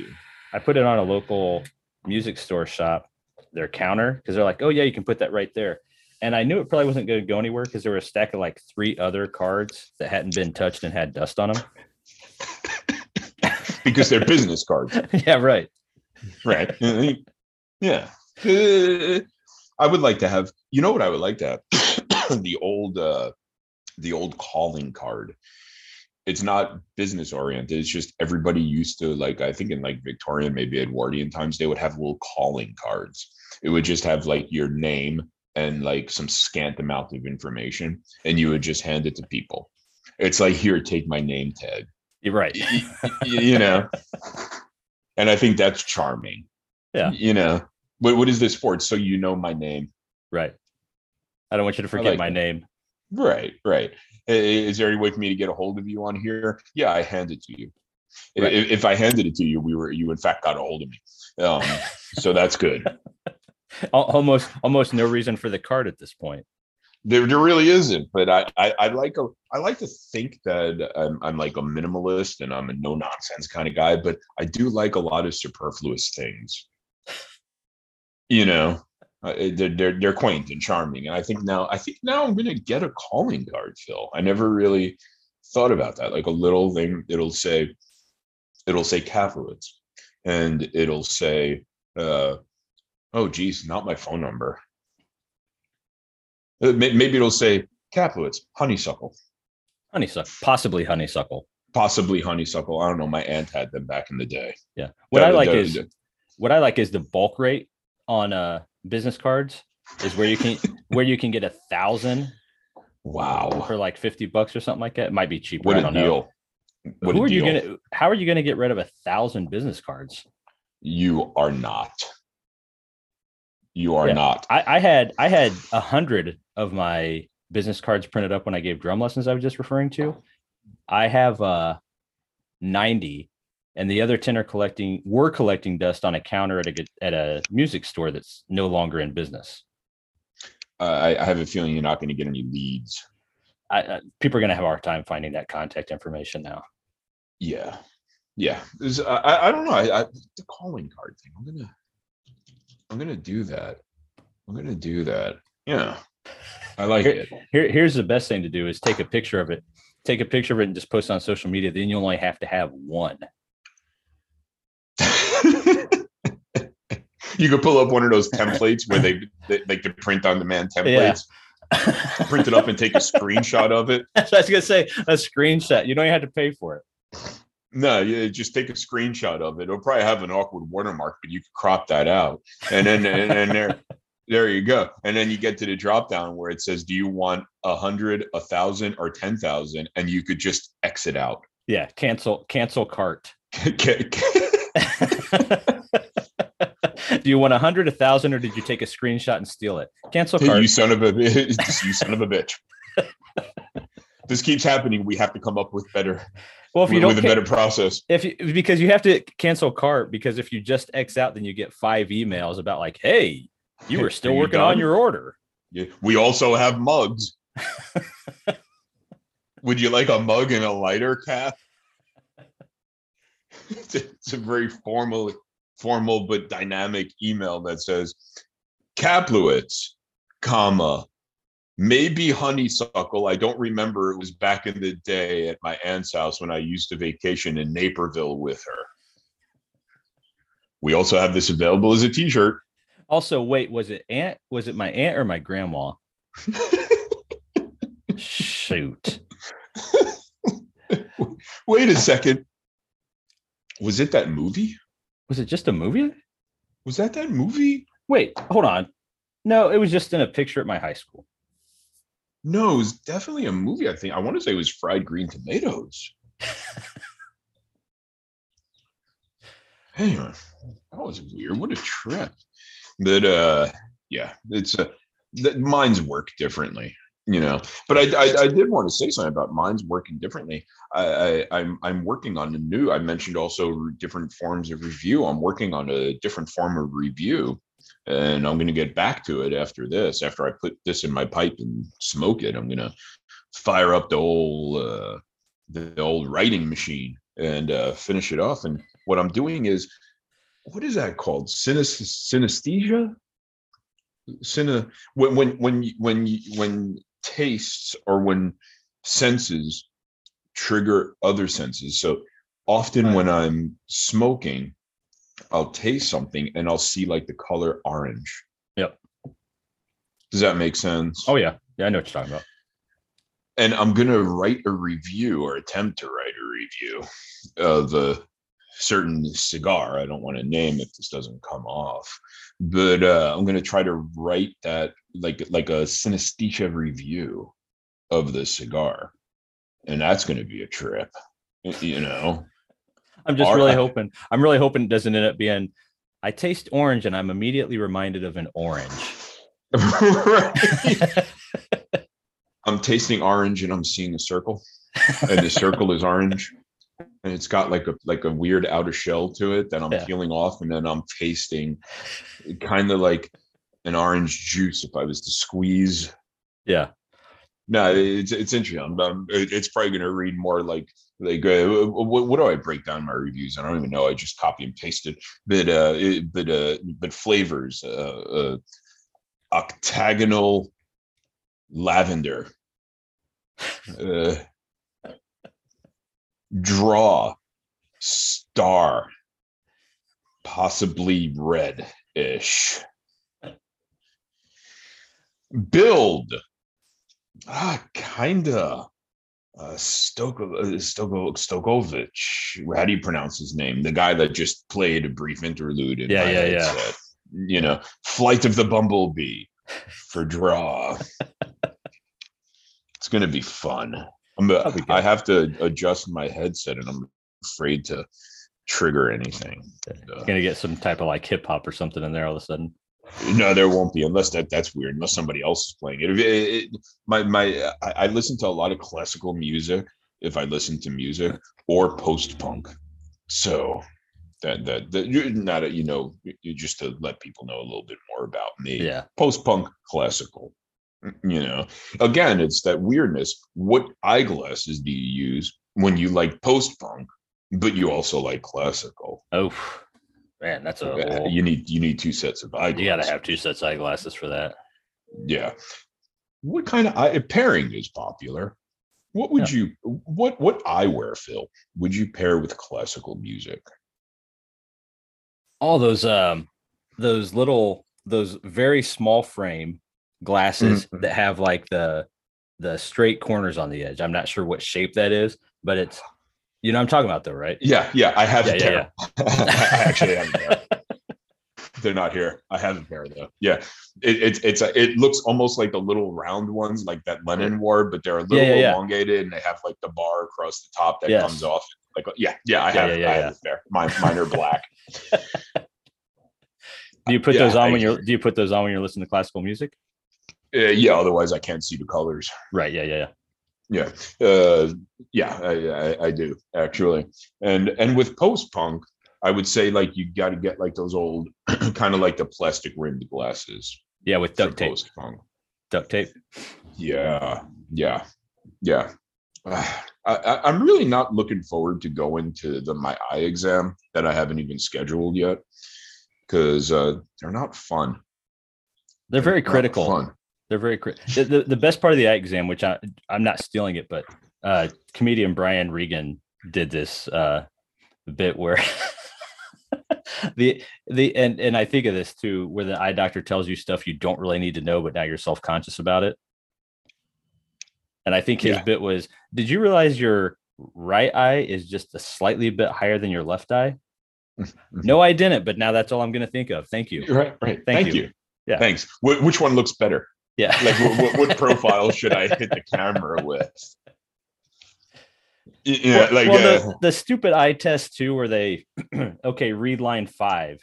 Speaker 2: I put it on a local music store shop, their counter, because they're like, "Oh yeah, you can put that right there." and I knew it probably wasn't going to go anywhere because there were a stack of like three other cards that hadn't been touched and had dust on them.
Speaker 1: because they're business cards.
Speaker 2: yeah, right.
Speaker 1: Right. Yeah. Uh, I would like to have, you know what I would like to have? the old uh the old calling card. It's not business oriented. It's just everybody used to like I think in like Victorian, maybe Edwardian times, they would have little calling cards. It would just have like your name, and like some scant amount of information and you would just hand it to people. It's like here take my name tag.
Speaker 2: You're right.
Speaker 1: You, know? And i think that's charming.
Speaker 2: Yeah.
Speaker 1: You know? What, what is this for? It's so you know my name.
Speaker 2: Right. I don't want you to forget like my name.
Speaker 1: Right right. Is there any way for me to get a hold of you on here? Yeah i hand it to you. Right. if, if i handed it to you we were you in fact got a hold of me. Um, so that's good
Speaker 2: almost almost no reason for the card at this point.
Speaker 1: There, there really isn't. But I, I, I like a, I like to think that I'm, I'm like a minimalist and I'm a no nonsense kind of guy. But I do like a lot of superfluous things. You know, uh, they're, they're they're quaint and charming. And I think now, I think now I'm gonna get a calling card, Phil. I never really thought about that. Like a little thing, it'll say, it'll say Kaplowitz, and it'll say. Uh, oh geez, not my phone number. Uh, maybe it'll say Kaplowitz, honeysuckle.
Speaker 2: Honeysuckle, possibly honeysuckle.
Speaker 1: Possibly honeysuckle. I don't know. My aunt had them back in the day.
Speaker 2: Yeah. What I like is what I like is the bulk rate on uh business cards is where you can where you can get a thousand.
Speaker 1: Wow.
Speaker 2: For like 50 bucks or something like that. It might be cheaper. What I don't deal. know.
Speaker 1: What
Speaker 2: Who are deal. you gonna how are you gonna get rid of a thousand business cards?
Speaker 1: You are not you are yeah. not.
Speaker 2: I, I had I had a hundred of my business cards printed up when I gave drum lessons I was just referring to. I have uh 90 and the other 10 are collecting were collecting dust on a counter at a at a music store that's no longer in business.
Speaker 1: Uh, I, I, have a feeling you're not going to get any leads.
Speaker 2: I, uh, people are going to have a hard time finding that contact information now.
Speaker 1: Yeah, yeah. I, I don't know. I, the calling card thing. I'm gonna I'm gonna do that. I'm gonna do that. Yeah. I like
Speaker 2: here,
Speaker 1: it.
Speaker 2: Here, here's the best thing to do is take a picture of it. Take a picture of it and just post it on social media. Then you only have to have one.
Speaker 1: you could pull up one of those templates where they, they like to print on demand templates. Yeah. print it up and take a screenshot of it.
Speaker 2: That's what I was gonna say. A screenshot. You don't even have to pay for it.
Speaker 1: No, you just take a screenshot of it. It'll probably have an awkward watermark, but you can crop that out. And then and, and there there you go. And then you get to the drop down where it says, "Do you want a hundred, a thousand, or ten thousand? And you could just exit out.
Speaker 2: Yeah, cancel, cancel cart. Do you want a hundred, a thousand, or did you take a screenshot and steal it? Cancel cart.
Speaker 1: You son of a bitch! you son of a bitch! This keeps happening. We have to come up with better. Well, if you with, don't with a better process,
Speaker 2: if you, because you have to cancel cart because if you just X out, then you get five emails about like, hey, you were still working on your order.
Speaker 1: Yeah. We also have mugs. Would you like a mug and a lighter cap? it's, a, it's a very formal, formal but dynamic email that says Kaplowitz, comma, maybe honeysuckle. I don't remember. It was back in the day at my aunt's house when I used to vacation in Naperville with her. We also have this available as a t-shirt.
Speaker 2: Also, wait, was it aunt? Was it my aunt or my grandma? Shoot.
Speaker 1: wait a second. Was it that movie?
Speaker 2: Was it just a movie?
Speaker 1: Was that that movie?
Speaker 2: Wait, hold on. No, it was just in a picture at my high school.
Speaker 1: No, it was definitely a movie. I think I want to say it was Fried Green Tomatoes. anyway, that was weird. What a trip that uh yeah it's uh that minds work differently you know but I, I, I did want to say something about minds working differently I, I i'm i'm working on a new i mentioned also different forms of review i'm working on a different form of review and i'm going to get back to it after this after i put this in my pipe and smoke it i'm going to fire up the old uh the old writing machine and uh finish it off and what i'm doing is what is that called? synesthesia. Syna when when when when when tastes or when senses trigger other senses. So often right. when I'm smoking, I'll taste something and I'll see like the color orange.
Speaker 2: Yep.
Speaker 1: Does that make sense?
Speaker 2: Oh yeah. Yeah, I know what you're talking about.
Speaker 1: And I'm gonna write a review or attempt to write a review of a certain cigar. I don't want to name if this doesn't come off, but uh, I'm to try to write that like like a synesthesia review of the cigar, and that's to be a trip. You know,
Speaker 2: I'm just really hoping. I'm really hoping it doesn't end up being. I taste orange, and I'm immediately reminded of an orange.
Speaker 1: I'm tasting orange, and I'm seeing a circle, and the circle is orange and it's got like a like a weird outer shell to it that I'm yeah. peeling off, and then I'm tasting kind of like an orange juice if I was to squeeze.
Speaker 2: Yeah.
Speaker 1: No, it's it's interesting. Um, it's probably going to read more like like uh, what, what do I break down my reviews? I don't even know. I just copy and paste it. But uh, it, but uh, but flavors. Uh, uh, octagonal lavender. Uh, draw star possibly red-ish build ah kinda uh Stoko, uh, Stoko, Stokovich. How do you pronounce his name? The guy that just played a brief interlude. In
Speaker 2: yeah, yeah, yeah.
Speaker 1: You know, Flight of the Bumblebee for draw. it's gonna be fun. I'm, I have to adjust my headset, and I'm afraid to trigger anything.
Speaker 2: Uh, gonna get some type of like hip hop or something in there all of a sudden.
Speaker 1: No, there won't be unless that that's weird. Unless somebody else is playing it. it, it my my I, I listen to a lot of classical music. If I listen to music or post punk, so that that that you're not you know just to let people know a little bit more about me.
Speaker 2: Yeah,
Speaker 1: post punk, classical mm, you know again it's that weirdness what eyeglasses do you use when you like post-punk but you also like classical
Speaker 2: oh man that's a
Speaker 1: whole... you need you need two sets of eyeglasses
Speaker 2: you gotta have two sets of eyeglasses for that
Speaker 1: yeah what kind of eye pairing is popular what would yeah. you what what eyewear phil would you pair with classical music
Speaker 2: all those um those little those very small frame glasses mm-hmm. that have like the the straight corners on the edge. I'm not sure what shape that is, but it's you know I'm talking about though, right?
Speaker 1: Yeah, yeah. I have yeah, yeah, yeah. I actually have They're not here. I have a pair though. Yeah, it, it's it's a, it looks almost like the little round ones, like that Lennon wore, but they're a little elongated and they have like the bar across the top that
Speaker 2: Yes.
Speaker 1: comes off. Like yeah, yeah, I have,
Speaker 2: yeah,
Speaker 1: I have a pair. Mine, mine are black.
Speaker 2: Do you put those on
Speaker 1: I-
Speaker 2: when you're do you put those on when you're listening to classical music?
Speaker 1: Uh, yeah, otherwise I can't see the colors.
Speaker 2: Right. Yeah. Yeah. Yeah.
Speaker 1: Yeah, uh, yeah, I, I, I do actually, and and with post punk, I would say like you got to get like those old, kind of like the plastic rimmed glasses.
Speaker 2: Yeah. With duct tape.
Speaker 1: Post punk.
Speaker 2: Duct tape.
Speaker 1: Yeah, yeah, yeah. Ah, I, I, I'm really not looking forward to going to the my eye exam that I haven't even scheduled yet, because uh, they're not fun.
Speaker 2: They're very
Speaker 1: not
Speaker 2: critical.
Speaker 1: Fun.
Speaker 2: They're very the, the the best part of the eye exam, which I I'm not stealing it, but uh comedian Brian Regan did this uh bit where the the and and I think of this too, where the eye doctor tells you stuff you don't really need to know, but now you're self conscious about it. And I think his
Speaker 1: Yeah.
Speaker 2: bit was, did you realize your right eye is just a slightly bit higher than your left eye? No, I didn't, but now that's all I'm going to think of. Thank you.
Speaker 1: Right, right.
Speaker 2: Thank
Speaker 1: Thank,
Speaker 2: you.
Speaker 1: you.
Speaker 2: Yeah.
Speaker 1: Thanks. Wh- which one looks better?
Speaker 2: Yeah.
Speaker 1: like what, what, profile should I hit the camera with? Yeah,
Speaker 2: well,
Speaker 1: like
Speaker 2: well,
Speaker 1: uh,
Speaker 2: the, the stupid eye test too, where they okay, read line five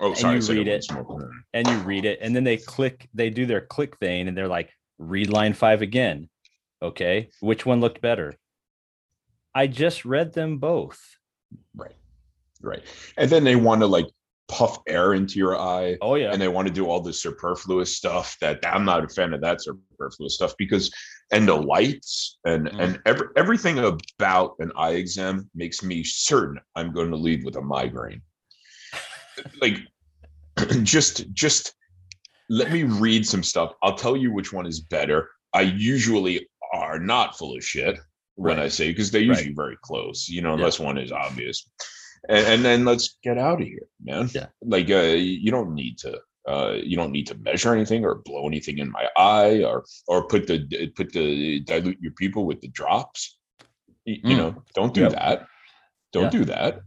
Speaker 1: oh,
Speaker 2: and
Speaker 1: sorry,
Speaker 2: you read it. and you read it, and then they click, they do their click thing, and they're like, read line five again. Okay, which one looked better? I just read them both.
Speaker 1: Right, right. And then they want to like puff air into your eye,
Speaker 2: Oh yeah,
Speaker 1: and they want to do all the superfluous stuff. That I'm not a fan of that superfluous stuff because, and the lights and
Speaker 2: Mm.
Speaker 1: and every, everything about an eye exam makes me certain I'm going to leave with a migraine. like, just just let me read some stuff. I'll tell you which one is better. I usually are not full of shit when I say because they're
Speaker 2: Right.
Speaker 1: usually very close, you know, unless one is obvious. And, and then let's get out of here, man.
Speaker 2: Yeah.
Speaker 1: Like uh, you don't need to uh, you don't need to measure anything or blow anything in my eye or or put the put the dilute your people with the drops. You,
Speaker 2: Mm.
Speaker 1: know, don't do
Speaker 2: Yep.
Speaker 1: that. Don't
Speaker 2: Yeah.
Speaker 1: do that.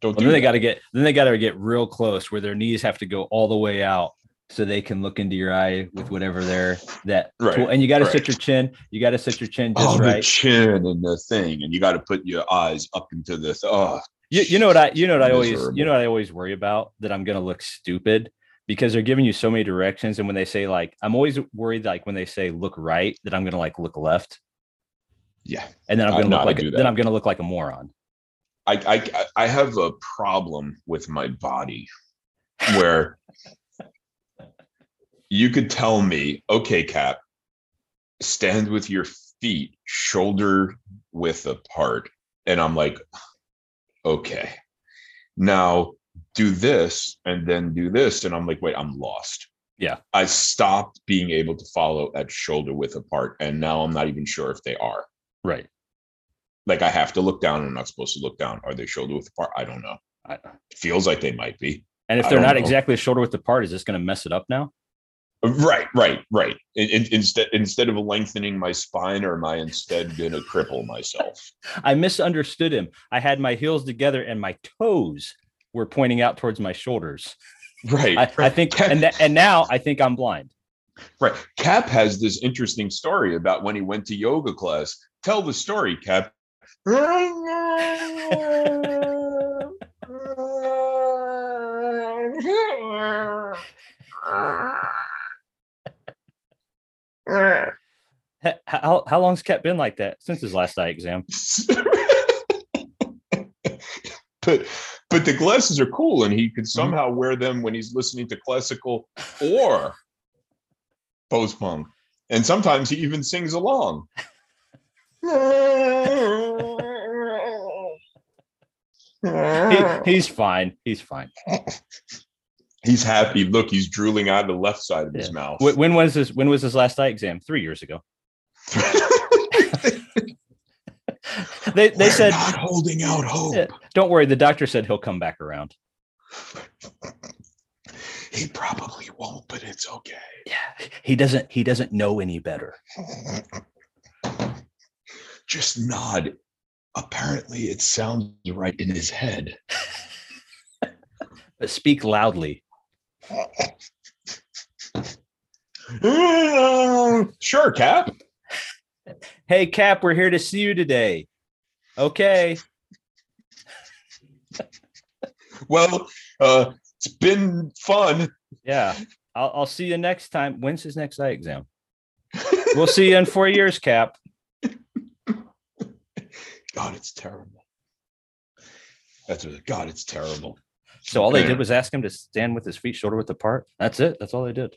Speaker 1: Don't
Speaker 2: Well,
Speaker 1: do
Speaker 2: then they got to get then they got to get real close where their knees have to go all the way out so they can look into your eye with whatever they're that
Speaker 1: Right,
Speaker 2: tool. and you got to set
Speaker 1: right.
Speaker 2: your chin you got to set your chin just
Speaker 1: oh, the
Speaker 2: right
Speaker 1: chin and the thing, and you got to put your eyes up into the. Th- oh,
Speaker 2: you, you know what i you know what i always you know what i always worry about? That i'm gonna look stupid because they're giving you so many directions and when they say like i'm always worried like when they say look right that i'm gonna like look left.
Speaker 1: Yeah.
Speaker 2: and then i'm
Speaker 1: I'm
Speaker 2: gonna
Speaker 1: not
Speaker 2: look like
Speaker 1: gonna
Speaker 2: then i'm gonna look like a moron.
Speaker 1: I, I I have a problem with my body where you could tell me, okay, Kap, stand with your feet shoulder width apart. And I'm like, okay. Now do this and then do this. And I'm like, wait, I'm lost.
Speaker 2: Yeah.
Speaker 1: I stopped being able to follow at shoulder width apart. And now I'm not even sure if they are.
Speaker 2: right
Speaker 1: Like I have to look down I'm not supposed to look down. Are they shoulder width apart? I don't know.
Speaker 2: I,
Speaker 1: It feels like they might be.
Speaker 2: and if they're not
Speaker 1: know.
Speaker 2: exactly shoulder width apart is this gonna mess it up now
Speaker 1: Right, right, right. In, in- instead, instead of lengthening my spine, or am I instead going to cripple myself?
Speaker 2: i misunderstood him i had my heels together and my toes were pointing out towards my shoulders
Speaker 1: Right,
Speaker 2: i, I think and, th- and now i think i'm blind
Speaker 1: right. Kap has this interesting story about when he went to yoga class. Tell the story,
Speaker 2: Kap. How, how long's Kap been like that? Since his last eye exam.
Speaker 1: But but the glasses are cool and he could mm-hmm. somehow wear them when he's listening to classical or post punk. And sometimes he even sings along.
Speaker 2: He, he's fine. He's fine
Speaker 1: he's happy. Look he's drooling out of the left side of his mouth.
Speaker 2: When was this when was his last eye exam? Three years ago. They they
Speaker 1: We're
Speaker 2: said
Speaker 1: not holding out hope.
Speaker 2: Don't worry the doctor said he'll come back around.
Speaker 1: He probably won't but it's okay.
Speaker 2: Yeah he doesn't he doesn't know any better.
Speaker 1: Just nod. Apparently it sounds right in his head.
Speaker 2: But speak loudly
Speaker 1: sure, Kap.
Speaker 2: Hey, Kap, we're here to see you today. Okay.
Speaker 1: well, uh, it's been fun.
Speaker 2: Yeah. I'll, I'll see you next time. When's his next eye exam? we'll see you in four years, Kap.
Speaker 1: God, it's terrible. That's a, God, it's terrible.
Speaker 2: So all they did was ask him to stand with his feet shoulder width apart. That's it. That's all they did.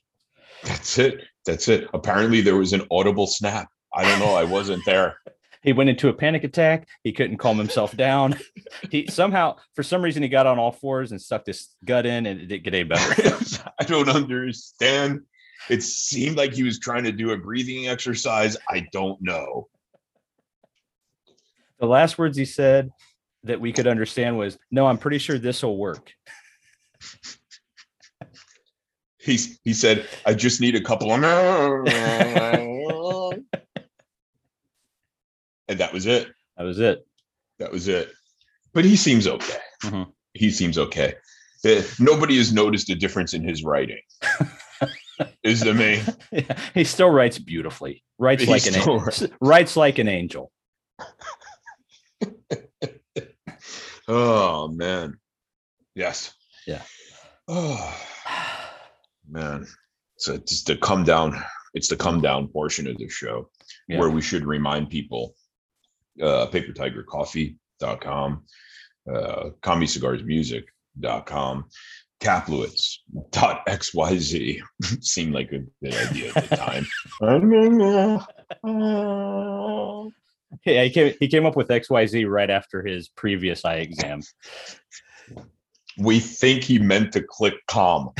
Speaker 1: That's it. That's it. Apparently there was an audible snap. I don't know. I wasn't there.
Speaker 2: he went into a panic attack. He couldn't calm himself down. He somehow, for some reason, he got on all fours and stuck his gut in, and it didn't get any better.
Speaker 1: I don't understand. It seemed like he was trying to do a breathing exercise. I don't know.
Speaker 2: The last words he said that we could understand was, "No, I'm pretty sure this will work."
Speaker 1: He he said, "I just need a couple of," and that was it.
Speaker 2: That was it.
Speaker 1: That was it. But he seems okay. Mm-hmm. He seems okay. Uh, nobody has noticed a difference in his writing. is the main.
Speaker 2: Yeah, he still writes beautifully. Writes like an angel. Writes like an angel.
Speaker 1: Oh man. Yes.
Speaker 2: Yeah.
Speaker 1: Oh man. So it's the come down. It's the come down portion of the show yeah. where we should remind people uh papertigercoffee.com, uh comedycigarsmusic.com, Kaplowitz.xyz seemed like a good idea at the time.
Speaker 2: yeah, he came, he came up with XYZ right after his previous eye exam.
Speaker 1: We think he meant to click com.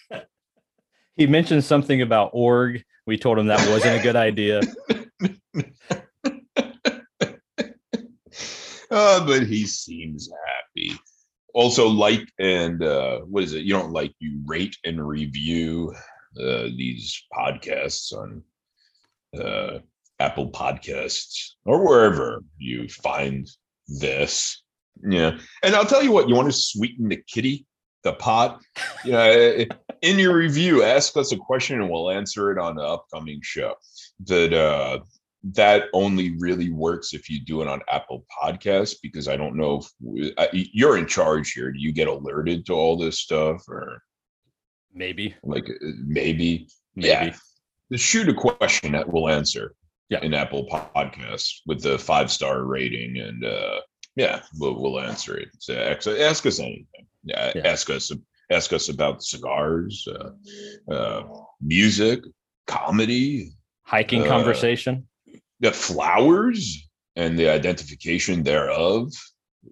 Speaker 2: he mentioned something about org. We told him that wasn't a good idea.
Speaker 1: uh, but he seems happy also like and uh, what is it? You don't like you rate and review uh, these podcasts on uh, Apple Podcasts or wherever you find this. Yeah, and I'll tell you what. You want to sweeten the kitty, the pot. Yeah, in your review, ask us a question and we'll answer it on the upcoming show. That uh, that only really works if you do it on Apple Podcasts because I don't know if uh, you're in charge here. Do you get alerted to all this stuff or
Speaker 2: maybe
Speaker 1: like uh, maybe, maybe. yeah? Shoot a question that we'll answer
Speaker 2: yeah.
Speaker 1: in Apple Podcasts with the five star rating and uh yeah, we'll we'll answer it. So ask, ask us anything. Yeah, yeah, ask us ask us about cigars, uh, uh, music, comedy,
Speaker 2: hiking uh, conversation
Speaker 1: the flowers and the identification thereof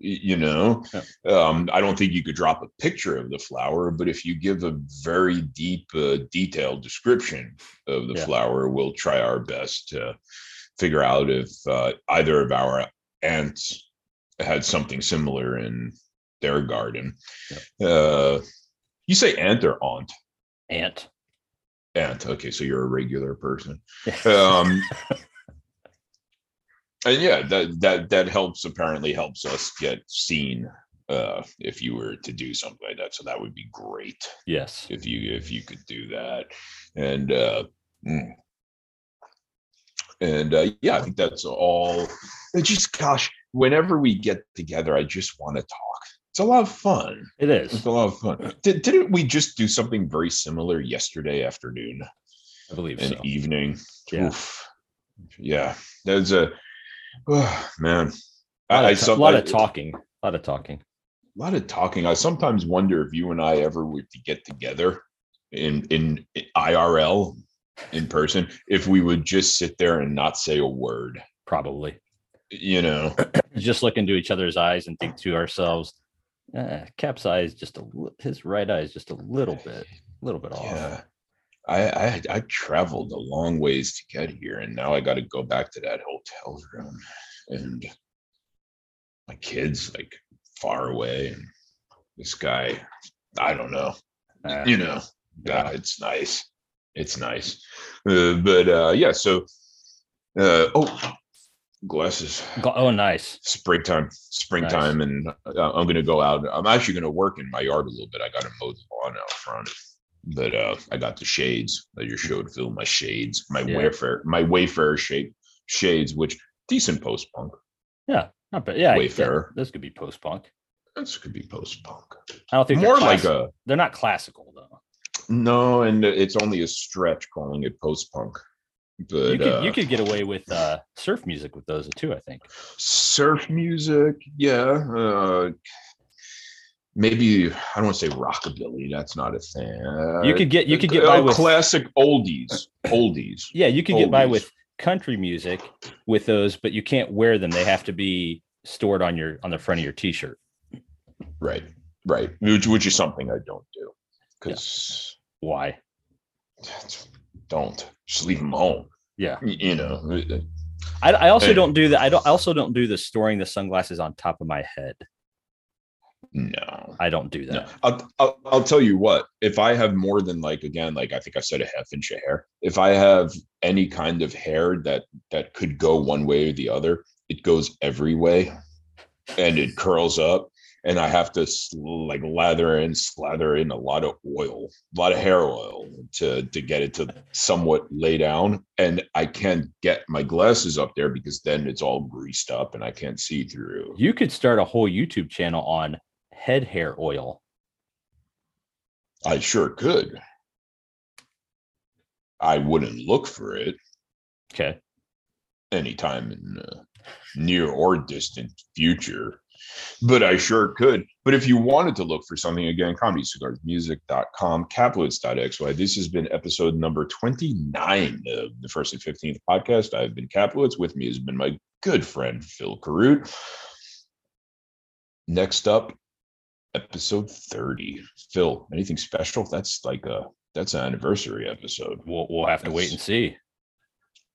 Speaker 1: you know yeah. um, i don't think you could drop a picture of the flower but if you give a very deep uh, detailed description of the yeah. flower we'll try our best to figure out if uh, either of our aunts had something similar in their garden yeah. uh, you say aunt or aunt
Speaker 2: aunt
Speaker 1: aunt okay so you're a regular person um, and yeah that that that helps apparently helps us get seen uh if you were to do something like that. So that would be great
Speaker 2: yes.
Speaker 1: if you if you could do that. And uh mm. and uh yeah i think that's all. It's just gosh whenever we get together i just want to talk. It's a lot of fun.
Speaker 2: It is.
Speaker 1: It's a lot of fun. Did, didn't we just do something very similar yesterday afternoon?
Speaker 2: I believe
Speaker 1: an
Speaker 2: so.
Speaker 1: evening? Yeah. Oof. yeah. There's a Oh, man.
Speaker 2: A lot, of, lot of talking. A lot of talking.
Speaker 1: A lot of talking. I sometimes wonder if you and I ever were to get together in in IRL in person, if we would just sit there and not say a word.
Speaker 2: Probably.
Speaker 1: You know,
Speaker 2: just look into each other's eyes and think to ourselves, eh, Kap's eye is just a his right eye is just a little bit, a little bit off.
Speaker 1: I, I I traveled a long ways to get here, and now I got to go back to that hotel room, and my kids like far away, and this guy, I don't know, uh, you know, yeah, it's nice, it's nice, uh, but uh, yeah. So, uh, oh, glasses.
Speaker 2: Oh, nice.
Speaker 1: Springtime, springtime, nice. and uh, I'm gonna go out. I'm actually gonna work in my yard a little bit. I got to mow the lawn out front, but uh, I got the shades that you showed Phil. My shades, my yeah. Wayfair, my Wayfarer shape shades, which decent post punk.
Speaker 2: Yeah, not bad. Yeah, Wayfarer. This could be post punk.
Speaker 1: This could be post punk.
Speaker 2: I don't think more like a. They're not classical though.
Speaker 1: No, and it's only a stretch calling it post punk. But
Speaker 2: you could,
Speaker 1: uh,
Speaker 2: you could get away with uh, surf music with those too. I think
Speaker 1: surf music, yeah. Uh, maybe I don't want to say rockabilly. That's not a thing. Uh,
Speaker 2: you could get you could get by with
Speaker 1: classic oldies, oldies.
Speaker 2: Yeah, you could oldies. get by with country music with those, but you can't wear them. They have to be stored on your on the front of your t-shirt.
Speaker 1: Right, right. Which, which is something I don't do because
Speaker 2: yeah. why?
Speaker 1: Don't just leave them home.
Speaker 2: Yeah,
Speaker 1: you know.
Speaker 2: I, I also and, don't do that. I don't. I also don't do the storing the sunglasses on top of my head.
Speaker 1: No,
Speaker 2: I don't do that.
Speaker 1: No. I'll, I'll, I'll tell you what. If I have more than like again, like I think I said a half inch of hair. If I have any kind of hair that that could go one way or the other, it goes every way, and it curls up and I have to like lather and slather in a lot of oil, a lot of hair oil to to get it to somewhat lay down. And I can't get my glasses up there because then it's all greased up and I can't see through.
Speaker 2: You could start a whole YouTube channel on head hair oil.
Speaker 1: I sure could. I wouldn't look for it.
Speaker 2: Okay.
Speaker 1: Anytime in the near or distant future but I sure could. But if you wanted to look for something again, comedycigarsmusic.com, kaplowitz.xy. This has been episode number 29 of the first and 15th podcast. I've been Kaplowitz. With me has been my good friend Phil Carute. Next up, episode 30. Phil, anything special? That's like a that's an anniversary episode.
Speaker 2: We'll we'll have to wait and see.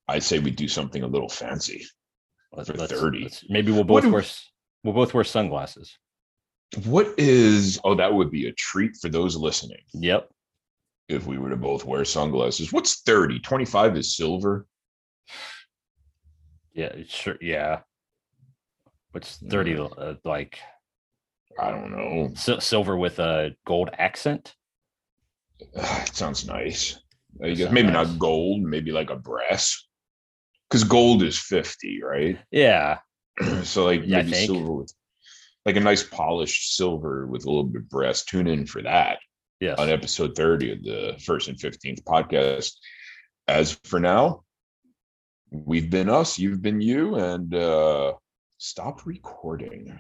Speaker 1: I'd say we do something a little fancy for let's, 30. Let's,
Speaker 2: maybe we'll both wear We'll both wear sunglasses.
Speaker 1: What is, oh, that would be a treat for those listening.
Speaker 2: Yep.
Speaker 1: If we were to both wear sunglasses. What's 30? 25 is silver.
Speaker 2: Yeah, sure. Yeah. What's 30 mm. uh, like?
Speaker 1: I don't know.
Speaker 2: silver with a gold accent.
Speaker 1: it sounds nice. I guess maybe nice. not gold, maybe like a brass. Because gold is 50, right?
Speaker 2: Yeah.
Speaker 1: so like yeah, maybe silver with like a nice polished silver with a little bit of brass. Tune in for that.
Speaker 2: Yeah.
Speaker 1: On episode 30 of the first and 15th podcast. As for now, we've been us, you've been you, and uh stop recording.